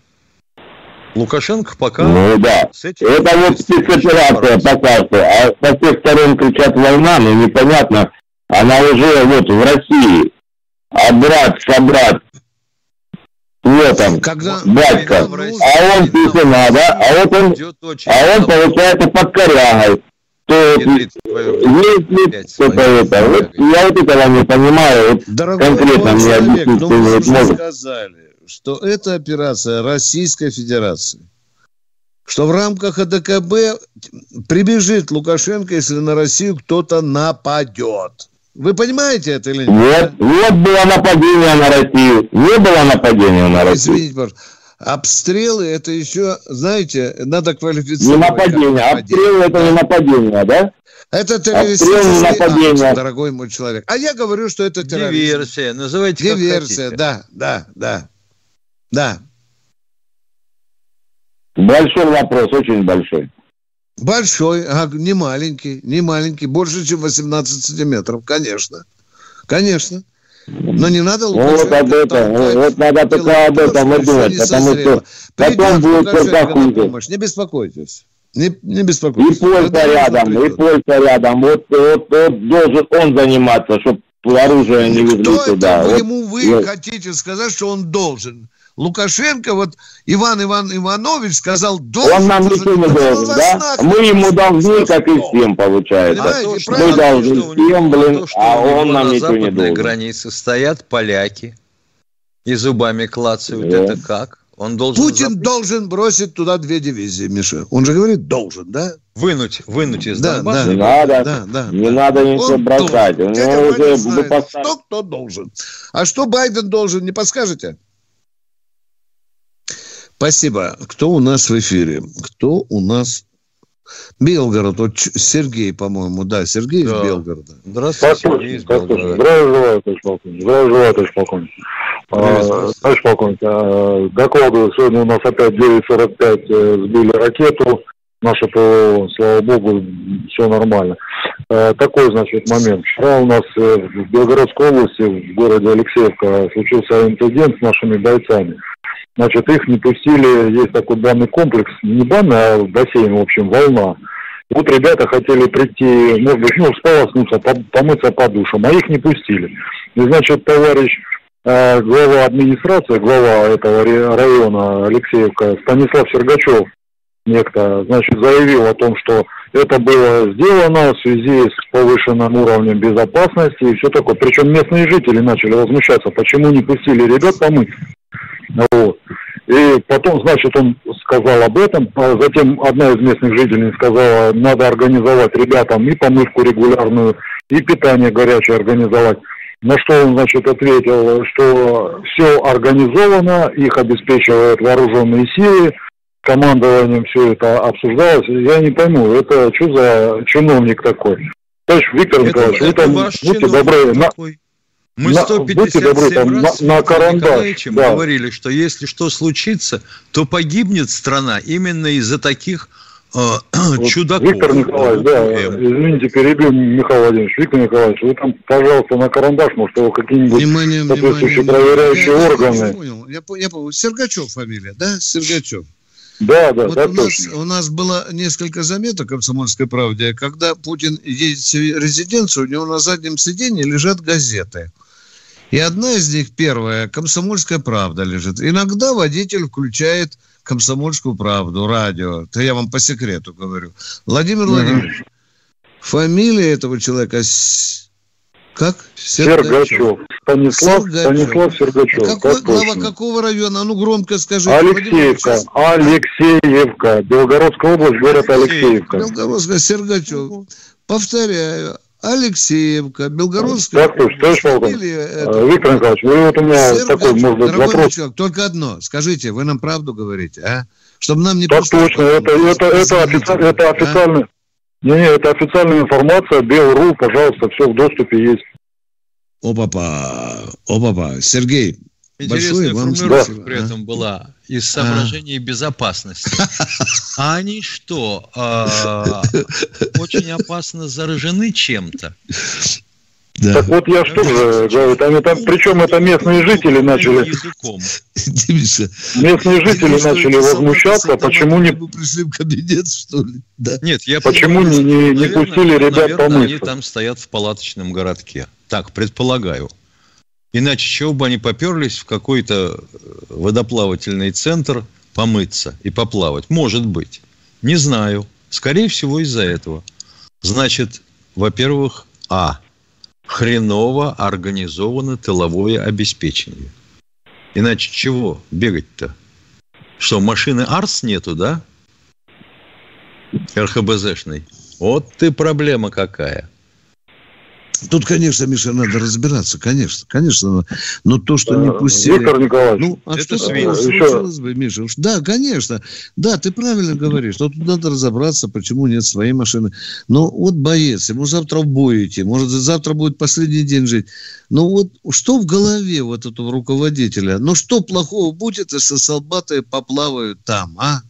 Лукашенко пока... Ну да, с этим это вот спецоперация пока что, а со всех сторон кричат война, но непонятно, она уже вот в России, а брат, собрат, он, Когда батька, а он тишина, да, а вот он, а он получается под корягой. То есть ли что-то это, вот я вот этого не понимаю, вот Дорогой конкретно мне объяснить, ну, вы вот сказали что это операция Российской Федерации. Что в рамках АДКБ прибежит Лукашенко, если на Россию кто-то нападет. Вы понимаете это или нет? Нет, нет было нападение на Россию. Не было нападения на Россию. Извините, пожалуйста. Обстрелы это еще, знаете, надо квалифицировать. Не нападение. Обстрелы это не нападение, да? Это террористический акт, дорогой мой человек. А я говорю, что это терроризм. Диверсия. Называйте Диверсия, да, да, да. Да. Большой вопрос, очень большой. Большой, а не маленький, не маленький, больше, чем 18 сантиметров, конечно. Конечно. Но не надо ну, вот об этом, вот надо только об этом и думать, потому что потом будет только хуже. Не беспокойтесь. Не, не беспокойтесь. И Польша рядом, и Польша рядом. Вот, вот, вот должен он заниматься, чтобы оружие не везли туда. Это вот, ему вы вот. хотите сказать, что он должен? Лукашенко, вот Иван Иван Иванович сказал, должен... Он нам ничего не должен, да? Мы ему должны, как и всем, получается. То, Мы должны всем, блин, а он нам ничего не должен. На границе стоят поляки и зубами клацают. Это как? Он должен Путин забыть. должен бросить туда две дивизии, Миша. Он же говорит, должен, да? Вынуть, вынуть из да, Донбасса. Да, не надо, да, да, не да. надо ничего он бросать. Должен. Он уже знает, что кто должен. А что Байден должен, не подскажете? Спасибо. Кто у нас в эфире? Кто у нас? Белгород. Вот Сергей, по-моему. Да, Сергей да. из Белгорода. Здравствуйте, Сергей из Белгорода. Здравия желаю, товарищ полковник. Здравия желаю, товарищ полковник. А, товарищ полковник, а, докладываю, сегодня у нас опять 9.45 э, сбили ракету. Наше ПВО, слава богу, все нормально. А, такой, значит, момент. Вчера у нас э, в Белгородской области, в городе Алексеевка, случился инцидент с нашими бойцами. Значит, их не пустили, есть такой банный комплекс, не банный, а бассейн, в общем, волна. Вот ребята хотели прийти, может быть, ну, сполоснуться, помыться по душам, а их не пустили. И, значит, товарищ э, глава администрации, глава этого района Алексеевка, Станислав Сергачев, некто, значит, заявил о том, что это было сделано в связи с повышенным уровнем безопасности и все такое. Причем местные жители начали возмущаться, почему не пустили ребят помыть. Вот. И потом, значит, он сказал об этом. А затем одна из местных жителей сказала, надо организовать ребятам и помывку регулярную, и питание горячее организовать. На что он, значит, ответил, что все организовано, их обеспечивают вооруженные силы, командованием все это обсуждалось. Я не пойму, это что за чиновник такой? Товарищ Виктор это, Николаевич, это вы там будьте добры. На, мы 157 добры, там, раз на, на карандаш, да. говорили, что если что случится, то погибнет страна именно из-за таких э, вот чудаков. Виктор Николаевич, да, извините, перебил Михаил Владимирович. Виктор Николаевич, вы там, пожалуйста, на карандаш, может, его какие-нибудь соответствующие проверяющие я, органы. Я понял, я, я понял. Сергачев фамилия, да? Сергачев. Да, да, вот да, у, нас, у нас было несколько заметок в «Комсомольской правде». Когда Путин едет в резиденцию, у него на заднем сиденье лежат газеты. И одна из них, первая, «Комсомольская правда» лежит. Иногда водитель включает «Комсомольскую правду», радио. Это я вам по секрету говорю. Владимир Владимирович, фамилия этого человека как? Сергачев. Станислав Сергачев. Станислав Сергачев. Какой, как глава точно? какого района? Ну, громко скажи. Алексеевка. Алексеевка. Белгородская область, город Алексеевка. Белгородская, Сергачев. Повторяю. Алексеевка, Белгородская. Так точно, товарищ полковник. Виктор Николаевич, вы вот у меня Сергачев. такой, может быть, вопрос. Человек, только одно. Скажите, вы нам правду говорите, а? Чтобы нам не Так точно, это, это, это, офици... это официально. А? Не, не, это официальная информация, Белру, пожалуйста, все в доступе есть. О, папа, о, папа. Сергей, Интересная вам формулировка при этом была из а. соображений а. безопасности. А они что, а, очень опасно заражены чем-то? Да. Так вот я что же говорю, там, там, причем это местные жители начали, местные жители начали возмущаться, почему не... пришли в кабинет, что ли? Да. Нет, я Почему не, не, не пустили ребят помыться? они там стоят в палаточном городке. Так, предполагаю. Иначе чего бы они поперлись в какой-то водоплавательный центр помыться и поплавать? Может быть. Не знаю. Скорее всего, из-за этого. Значит, во-первых, а – хреново организовано тыловое обеспечение. Иначе чего бегать-то? Что, машины Арс нету, да? РХБЗшной. Вот ты проблема какая. Тут, конечно, Миша, надо разбираться, конечно, конечно. Но то, что не э, пустили... Виктор Николаевич, ну, а это что случилось бы, Миша? Уж, да, конечно. Да, ты правильно говоришь. Но тут надо разобраться, почему нет своей машины. Но вот боец, ему завтра в бой идти, может, завтра будет последний день жить. Ну вот что в голове вот этого руководителя? Ну что плохого будет, если солдаты поплавают там, а?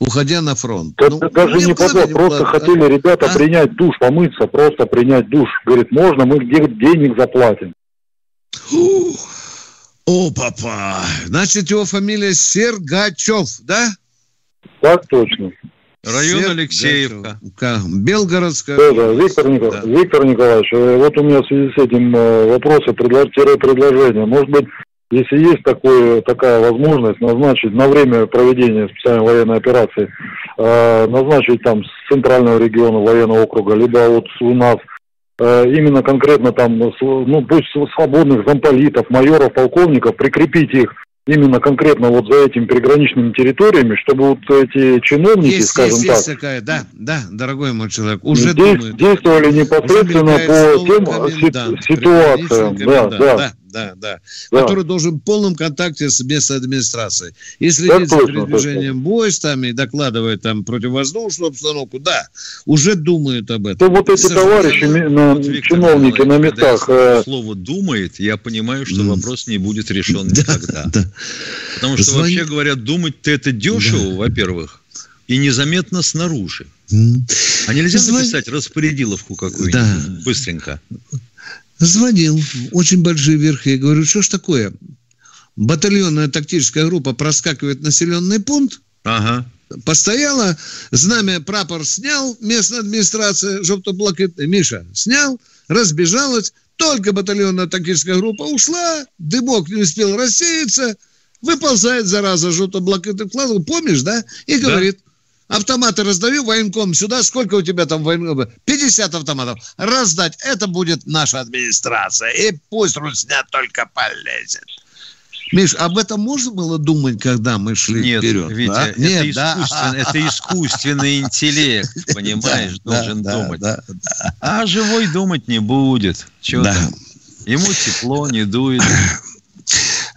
Уходя на фронт. Это ну, даже не подло, просто плат... хотели ребята а? принять душ, помыться, просто принять душ. Говорит, можно, мы где денег заплатим. О, папа, значит, его фамилия Сергачев, да? Так точно. Район Сергачев. Алексеевка. Белгородская. Да, да, Виктор, Никол... да. Виктор Николаевич, э, вот у меня в связи с этим э, вопросы, предложение. Может быть, если есть такое, такая возможность назначить на время проведения специальной военной операции, э, назначить там с центрального региона военного округа, либо вот у нас э, именно конкретно там, ну, пусть свободных замполитов, майоров, полковников, прикрепить их именно конкретно вот за этими переграничными территориями, чтобы вот эти чиновники, есть, скажем есть, так... Есть такая, да, да, дорогой мой человек, уже действ, думают, действовали непосредственно по тем ситуациям. Да, да, да да, да, да. Который должен в полном контакте с местной администрацией. И следить за передвижением войсками и докладывает там противовоздушную обстановку, да, уже думают об этом. То вот эти товарищи, на, вот чиновники на местах... Когда э... слово «думает», я понимаю, что вопрос не будет решен никогда. Да, да. Потому что, вообще говорят, думать-то это дешево, да. во-первых, и незаметно снаружи. А нельзя Звон... написать распорядиловку какую-нибудь да. быстренько? Звонил, очень большие верхи, я говорю, что ж такое? Батальонная тактическая группа проскакивает населенный пункт, ага. постояла, знамя, прапор снял, местная администрация, желто-блакитный, Миша снял, разбежалась, только батальонная тактическая группа ушла, дымок не успел рассеяться, выползает, зараза, желто-блакитный вклад, помнишь, да? И говорит, да автоматы раздаю, военком сюда, сколько у тебя там военком? 50 автоматов. Раздать, это будет наша администрация. И пусть Руснят только полезет. Миш, об этом можно было думать, когда мы шли Нет, вперед? Витя, да? это, Нет, искусствен, да? это искусственный интеллект, понимаешь, должен думать. А живой думать не будет. Чего да. Ему тепло, не дует.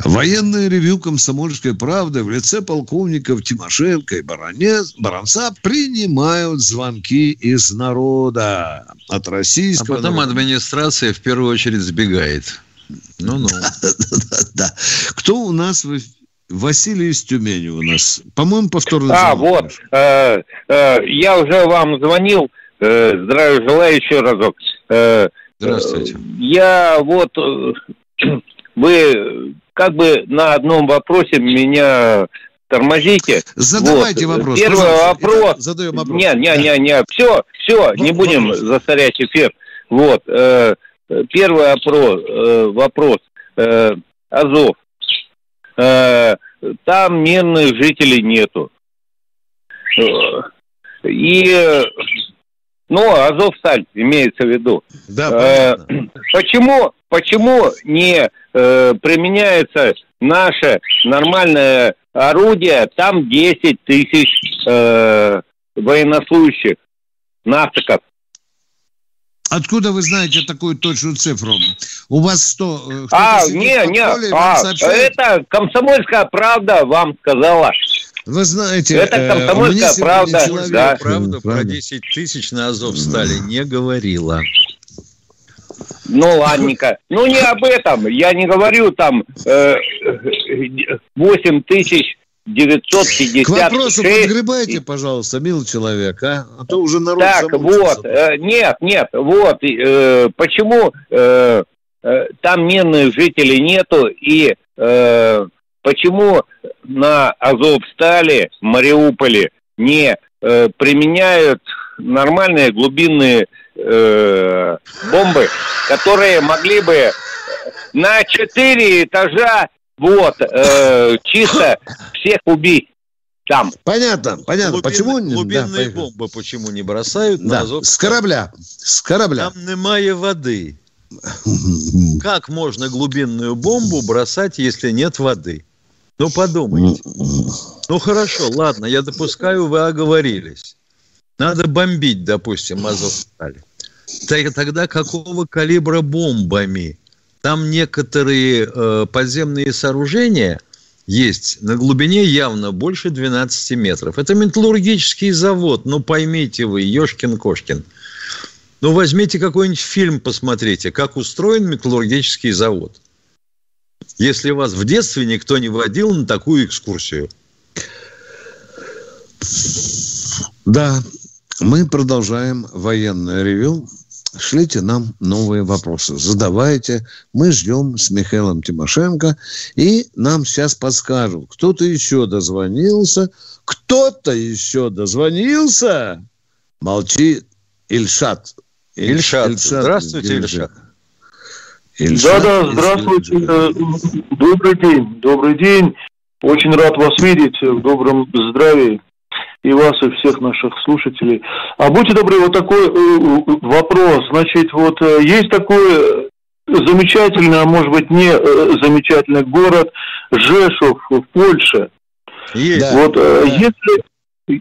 Военное ревю «Комсомольской правды» в лице полковников Тимошенко и Баранец, Баранца принимают звонки из народа от российского... А потом народа. администрация в первую очередь сбегает. Ну-ну. Да. Кто у нас в Василий из Тюмени у нас. По-моему, повторно. А, вот. Э, э, я уже вам звонил. Э, здравия желаю еще разок. Э, Здравствуйте. Я вот... Э, вы как бы на одном вопросе меня тормозите. Задавайте вот. вопрос. Первый вопрос. Задаем вопрос. Не, не, не, не. Все, все, не будем вопрос. засорять эфир. Вот. Э, первый вопрос. Э, вопрос. Э, Азов. Э, там мирных жителей нету. Э, и ну, Азовсталь имеется в виду. Да, э, почему, почему не э, применяется наше нормальное орудие? Там 10 тысяч э, военнослужащих, нафтиков. Откуда вы знаете такую точную цифру? У вас что? Э, а, не, не, а, это комсомольская правда вам сказала. Вы знаете, это э, комсомольская э, правда. Человек, да. правда про 10 тысяч на Азов стали не говорила. Ну, ладненько. Ну, не об этом. Я не говорю там э, 8 тысяч 956. К вопросу подгребайте, пожалуйста, милый человек, а? А то уже народ Так, вот, э, нет, нет, вот, э, почему э, э, там мирных жителей нету, и э, почему на Азовстале, Мариуполе не э, применяют нормальные глубинные э, бомбы, которые могли бы на четыре этажа вот э, чисто всех убить там. Понятно, понятно. Глубин, почему глубинные да, бомбы почему не бросают да. на Азов? С корабля, с корабля. Там немає воды. Как можно глубинную бомбу бросать, если нет воды? Ну, подумайте. Ну, хорошо, ладно, я допускаю, вы оговорились. Надо бомбить, допустим, Азовсталь. Тогда какого калибра бомбами? Там некоторые э, подземные сооружения есть на глубине явно больше 12 метров. Это металлургический завод, ну поймите вы, Ешкин-Кошкин. Ну возьмите какой-нибудь фильм, посмотрите, как устроен металлургический завод если вас в детстве никто не водил на такую экскурсию. Да, мы продолжаем военное ревю. Шлите нам новые вопросы, задавайте. Мы ждем с Михаилом Тимошенко. И нам сейчас подскажут, кто-то еще дозвонился. Кто-то еще дозвонился. Молчи, Ильшат. Ильшат. Ильшат. Здравствуйте, Ильшат. Да, да, здравствуйте. Добрый день, добрый день. Очень рад вас видеть в добром здравии и вас, и всех наших слушателей. А будьте добры, вот такой э, вопрос. Значит, вот э, есть такой замечательный, а может быть не э, замечательный город Жешов в Польше. Есть. Вот да. если,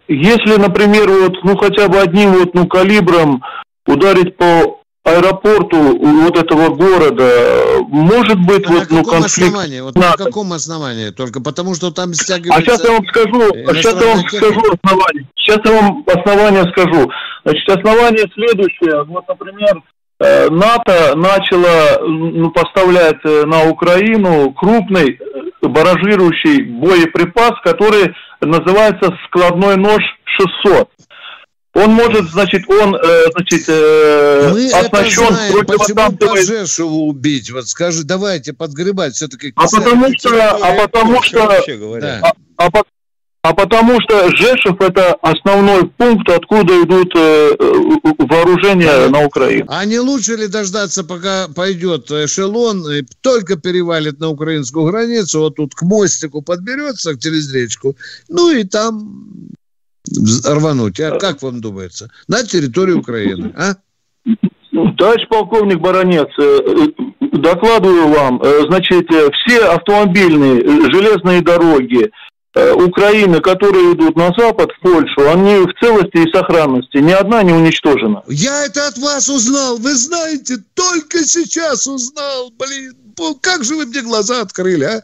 если, например, вот, ну хотя бы одним вот, ну калибром ударить по аэропорту вот этого города может быть а вот на ну конфликт. Основании? Вот на каком основании? Только потому что там стягивается. А сейчас я вам скажу. Сейчас я вам скажу основание. Сейчас я вам основание скажу. Значит, основание следующее. Вот, например, э, НАТО начало ну, поставлять э, на Украину крупный э, баражирующий боеприпас, который называется складной нож 600. Он может, значит, он, э, значит, э, Мы оснащен это знаем, почему Пожешеву убить? Вот скажи, давайте подгребать все-таки. А потому что, а потому что, а, а, а потому что Жешев это основной пункт, откуда идут э, вооружения на Украину. А не лучше ли дождаться, пока пойдет эшелон, и только перевалит на украинскую границу, вот тут к мостику подберется через речку, ну и там рвануть, а как вам думается? На территории Украины, а? Товарищ полковник Баранец, э, докладываю вам, э, значит, все автомобильные, э, железные дороги, э, Украины, которые идут на запад, в Польшу, они в целости и сохранности. Ни одна не уничтожена. Я это от вас узнал. Вы знаете, только сейчас узнал. Блин, как же вы мне глаза открыли, а?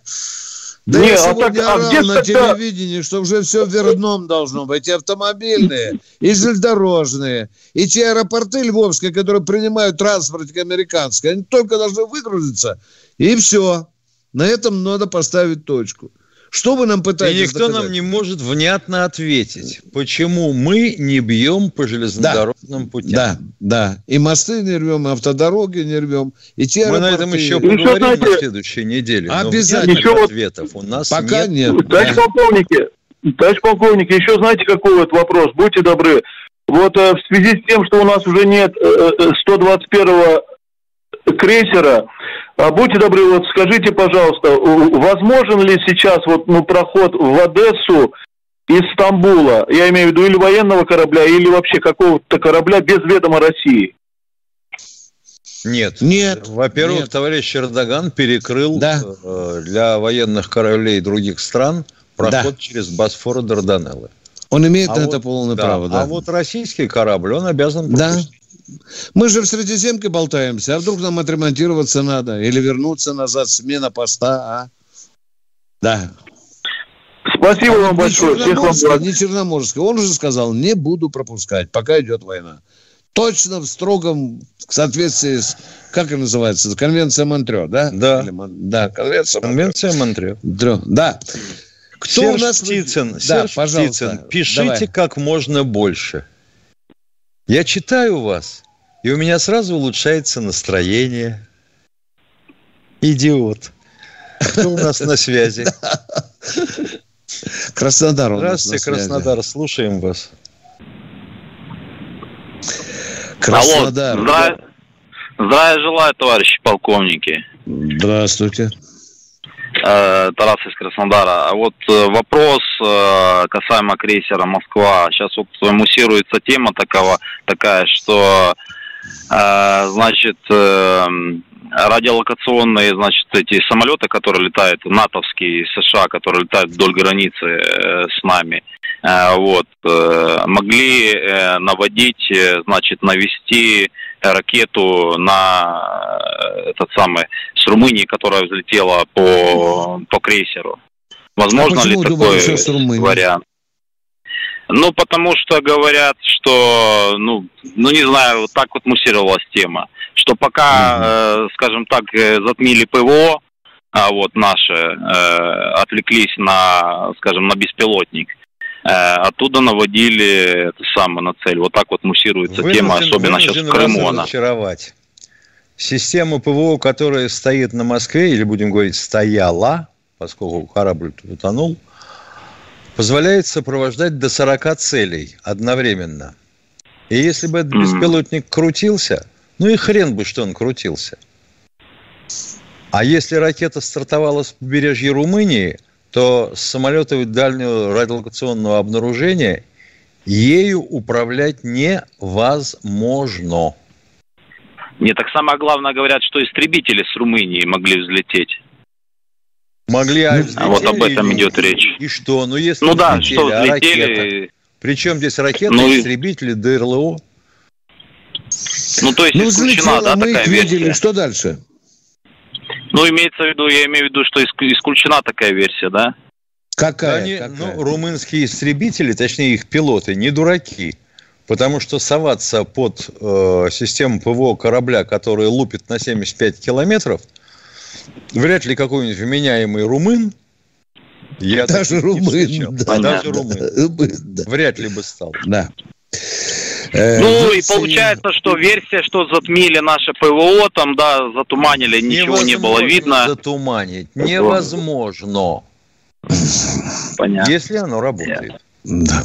Да не, я а сегодня так, орал а на тогда... телевидении, что уже все в одном должно быть. И автомобильные, и железнодорожные, и те аэропорты львовские, которые принимают транспорт американский, они только должны выгрузиться, и все. На этом надо поставить точку. Что вы нам пытаетесь И никто доказать? нам не может внятно ответить, почему мы не бьем по железнодорожным да. путям. Да, да. И мосты не рвем, и автодороги не рвем, и те Мы аэропорты... на этом еще поговорим еще, знаете, на следующей неделе. Обязательно. Еще ответов у нас Пока нет. нет. Товарищ да. полковники, товарищ полковники, еще знаете, какой вот вопрос? Будьте добры. Вот э, в связи с тем, что у нас уже нет э, 121-го э, крейсера, а будьте добры, вот скажите, пожалуйста, возможен ли сейчас вот ну, проход в Одессу из Стамбула, я имею в виду или военного корабля, или вообще какого-то корабля без ведома России? Нет. Нет. Во-первых, нет. товарищ Эрдоган перекрыл да. Э, для военных кораблей других стран проход да. через Босфор и Дарданеллы. Он имеет а на вот, это полное да. право, да. А вот российский корабль, он обязан пропустить. Мы же в Средиземке болтаемся, а вдруг нам отремонтироваться надо или вернуться назад, смена поста, а? Да. Спасибо вам большое. Черноморская, не Черноморская. Он уже сказал, не буду пропускать, пока идет война. Точно в строгом соответствии с, как это называется, конвенция Монтрео, да? Да. Или, да, конвенция Конвенция Монтрео. Да. Кто Серж у нас... Птицын, да, Серж пожалуйста. Птицын, пишите Давай. как можно больше. Я читаю вас, и у меня сразу улучшается настроение. Идиот. Кто у нас на связи? Краснодар у нас Здравствуйте, Краснодар, слушаем вас. Краснодар. Алло, здравия желаю, товарищи полковники. Здравствуйте. Э, Тарас из Краснодара. А вот э, вопрос э, касаемо крейсера Москва. Сейчас вот муссируется тема такого, такая, что значит радиолокационные, значит, эти самолеты, которые летают, натовские США, которые летают вдоль границы с нами, вот, могли наводить, значит, навести ракету на этот самый с Румынии, которая взлетела по, по крейсеру. Возможно а ли такой вариант? Ну, потому что говорят, что, ну, ну не знаю, вот так вот муссировалась тема, что пока, mm-hmm. э, скажем так, э, затмили ПВО, а вот наши э, отвлеклись на, скажем, на беспилотник, э, оттуда наводили это самое на цель. Вот так вот муссируется вынужден, тема, особенно сейчас в Крыму она. Разочаровать. Система ПВО, которая стоит на Москве, или будем говорить, стояла, поскольку корабль утонул, позволяет сопровождать до 40 целей одновременно. И если бы этот беспилотник крутился, ну и хрен бы, что он крутился. А если ракета стартовала с побережья Румынии, то с самолетов дальнего радиолокационного обнаружения ею управлять невозможно. Не, так самое главное говорят, что истребители с Румынии могли взлететь. Могли, а, а вот об этом идет речь. И что? Ну, если ну да, что взлетели... А Причем здесь ракеты, ну, истребители, ДРЛО? Ну, то есть ну, исключена, да, мы такая версия. видели, что дальше? Ну, имеется в виду, я имею в виду, что исключена такая версия, да? Какая? Они, какая? Ну, румынские истребители, точнее их пилоты, не дураки. Потому что соваться под э, систему ПВО корабля, который лупит на 75 километров, вряд ли какой-нибудь вменяемый румын, я даже румын, да, даже румын, да. вряд ли бы стал. Да. Э, ну и получается, что версия, что затмили наше ПВО, там, да, затуманили, ничего не было видно. Затуманить невозможно. Понятно. Если оно работает. Да.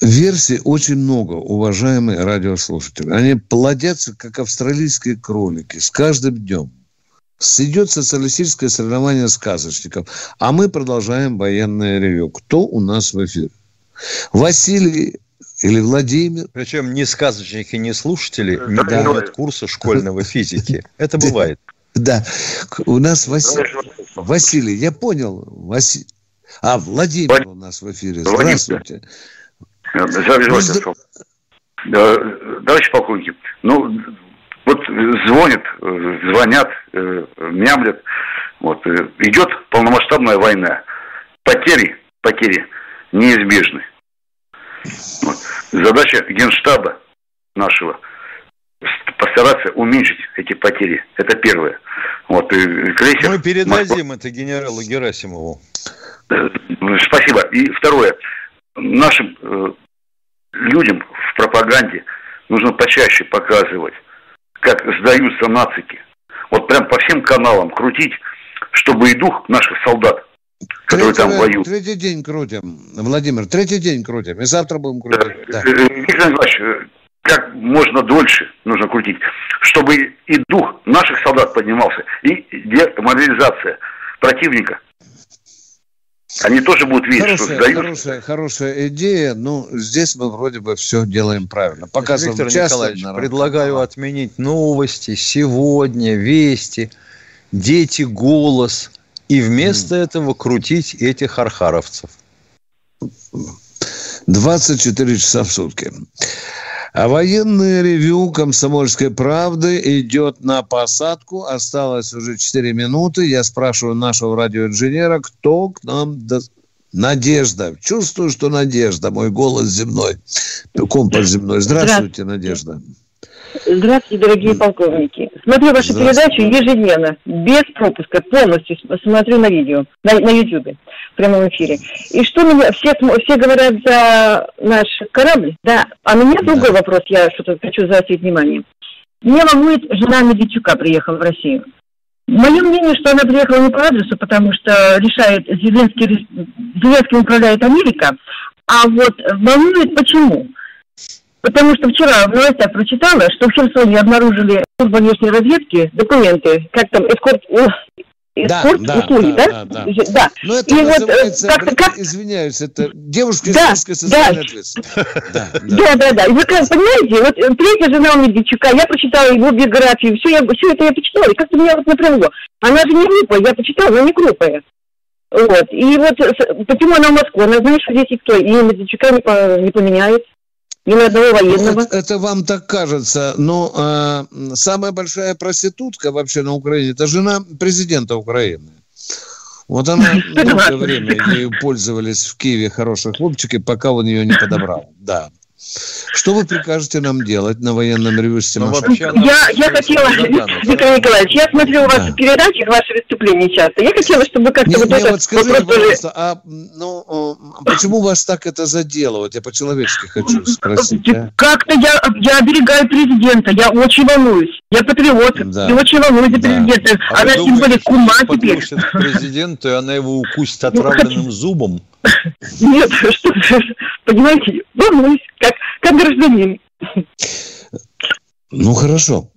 Версий очень много, уважаемые радиослушатели. Они плодятся, как австралийские кролики, с каждым днем. Идет социалистическое соревнование сказочников. А мы продолжаем военное ревю. Кто у нас в эфире? Василий или Владимир. Причем ни сказочники, ни слушатели не да. имеют курса школьного физики. Это бывает. Да. У нас Василий. Василий, я понял. Василий. А, Владимир у нас в эфире. Здравствуйте. Здравствуйте. Товарищ полковник, ну, вот звонят, звонят, э, мямлят. Вот, э, идет полномасштабная война. Потери, потери неизбежны. Задача генштаба нашего постараться уменьшить эти потери. Это первое. Вот, и крейсер... Мы передадим Москва... это генералу Герасимову. Э, спасибо. И второе. Нашим э, людям в пропаганде нужно почаще показывать, как сдаются нацики. Вот прям по всем каналам крутить, чтобы и дух наших солдат, которые там воюют. Третий день крутим, Владимир, третий день крутим, и завтра будем крутить. Да. Да. Э, Виктор Николаевич, э, как можно дольше нужно крутить, чтобы и дух наших солдат поднимался, и демобилизация противника они тоже будут видеть, хорошая, что сдают. Хорошая, хорошая идея, но здесь мы вроде бы все делаем правильно. Показываем Виктор часто, Николаевич, предлагаю отменить новости, сегодня, вести, дети, голос, и вместо этого крутить этих архаровцев. 24 часа в сутки. А военное ревю «Комсомольской правды» идет на посадку. Осталось уже 4 минуты. Я спрашиваю нашего радиоинженера, кто к нам... До... Надежда. Чувствую, что Надежда, мой голос земной, компас земной. Здравствуйте, Надежда. Здравствуйте, дорогие полковники. Смотрю вашу передачу ежедневно, без пропуска, полностью смотрю на видео, на, на YouTube, в прямом эфире. И что меня, все, все говорят за наш корабль, да, а у меня да. другой вопрос, я что-то хочу заострить внимание. Меня волнует жена Медведчука приехала в Россию. Мое мнение, что она приехала не по адресу, потому что решает Зеленский, Зеленский управляет Америка, а вот волнует почему? Потому что вчера в новостях прочитала, что в Херсоне обнаружили служба внешней разведки документы, как там, эскорт, эскорт да, услуги, да? Да, да, да. да. Но это и называется, вот, как, как... извиняюсь, это девушка из да, социальной да. ответственности. Да, да, да, да. И вы как понимаете, вот третья жена у Медведчука, я прочитала его биографию, все, я, все это я почитала, и как-то меня вот напрягло. Она же не глупая, я почитала, но не глупая. Вот. И вот почему она в Москву? Она знает, что здесь никто, и Медведчука не, по, не поменяет ни на одного военного. Это, это вам так кажется, но э, самая большая проститутка вообще на Украине – это жена президента Украины. Вот она долгое время ею пользовались в Киеве хорошие хлопчики, пока он ее не подобрал. Да. Что вы прикажете нам делать на военном ревю ну, Я, я хотела, Виктор Николаевич, я смотрю у вас да. передачи, ваши выступления часто. Я хотела, чтобы как-то не, вот не, это... Вот скажите, пожалуйста, а ну, почему вас так это задело? Вот я по-человечески хочу спросить. А? Как-то я, я оберегаю президента, я очень волнуюсь. Я патриот, да. я очень волнуюсь за президента. А она тем более кума теперь. президенту, и она его укусит отравленным зубом? Нет, что понимаете, волнуюсь, как, как гражданин. Ну, хорошо.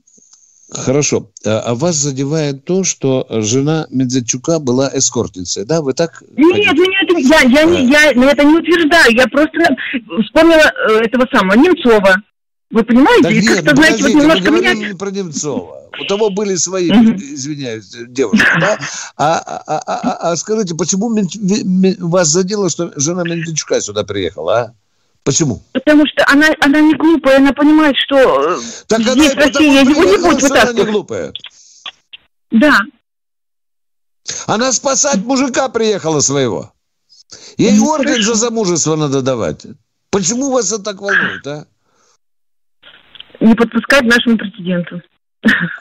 Хорошо. А, а вас задевает то, что жена Медведчука была эскортницей, да? Вы так? Нет, меня это, я, я, не, я это не утверждаю. Я просто вспомнила э, этого самого Немцова. Вы понимаете? Так нет, как-то, знаете, вот немножко меня... не про Немцова. У того были свои, извиняюсь, девушки, да? А, а, а, а, а скажите, почему вас задело, что жена Медведчука сюда приехала, а? Почему? Потому что она, она не глупая, она понимает, что э, так здесь она Россия его не будет вытаскивать. Она не глупая. Да. Она спасать мужика приехала своего. Ей ну, орден за замужество надо давать. Почему вас это так волнует, а? Не подпускать нашему президенту.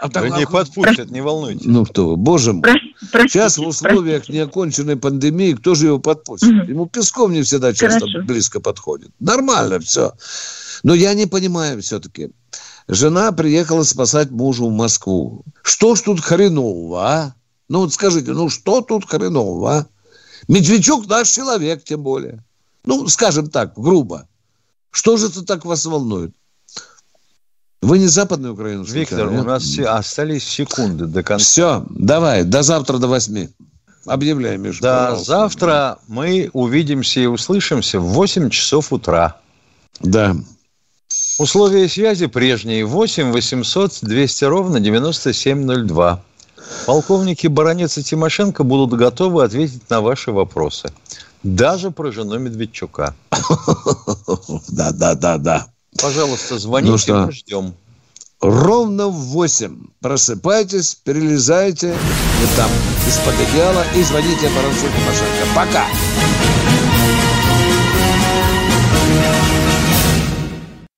А так, не подпустят, не волнуйтесь. Ну кто вы, боже мой. Простите, Сейчас в условиях простите. неоконченной пандемии кто же его подпустит? Угу. Ему Песков не всегда часто Хорошо. близко подходит. Нормально все. Но я не понимаю все-таки. Жена приехала спасать мужа в Москву. Что ж тут хренового, а? Ну вот скажите, ну что тут хренового, а? Медведчук наш человек, тем более. Ну, скажем так, грубо. Что же это так вас волнует? Вы не Западную Украину? Виктор, нет? у нас все, остались секунды до конца. Все, давай, до завтра до восьми. Объявляем, Миша. До пожалуйста. завтра мы увидимся и услышимся в 8 часов утра. Да. Условия связи прежние. 8 800 200 ровно 9702. Полковники Баранец и Тимошенко будут готовы ответить на ваши вопросы. Даже про жену Медведчука. Да, да, да, да. Пожалуйста, звоните, ну что? мы ждем. Ровно в 8 просыпайтесь, перелезайте вы там из-под одеяла и звоните Баранцу Тимошенко. Пока!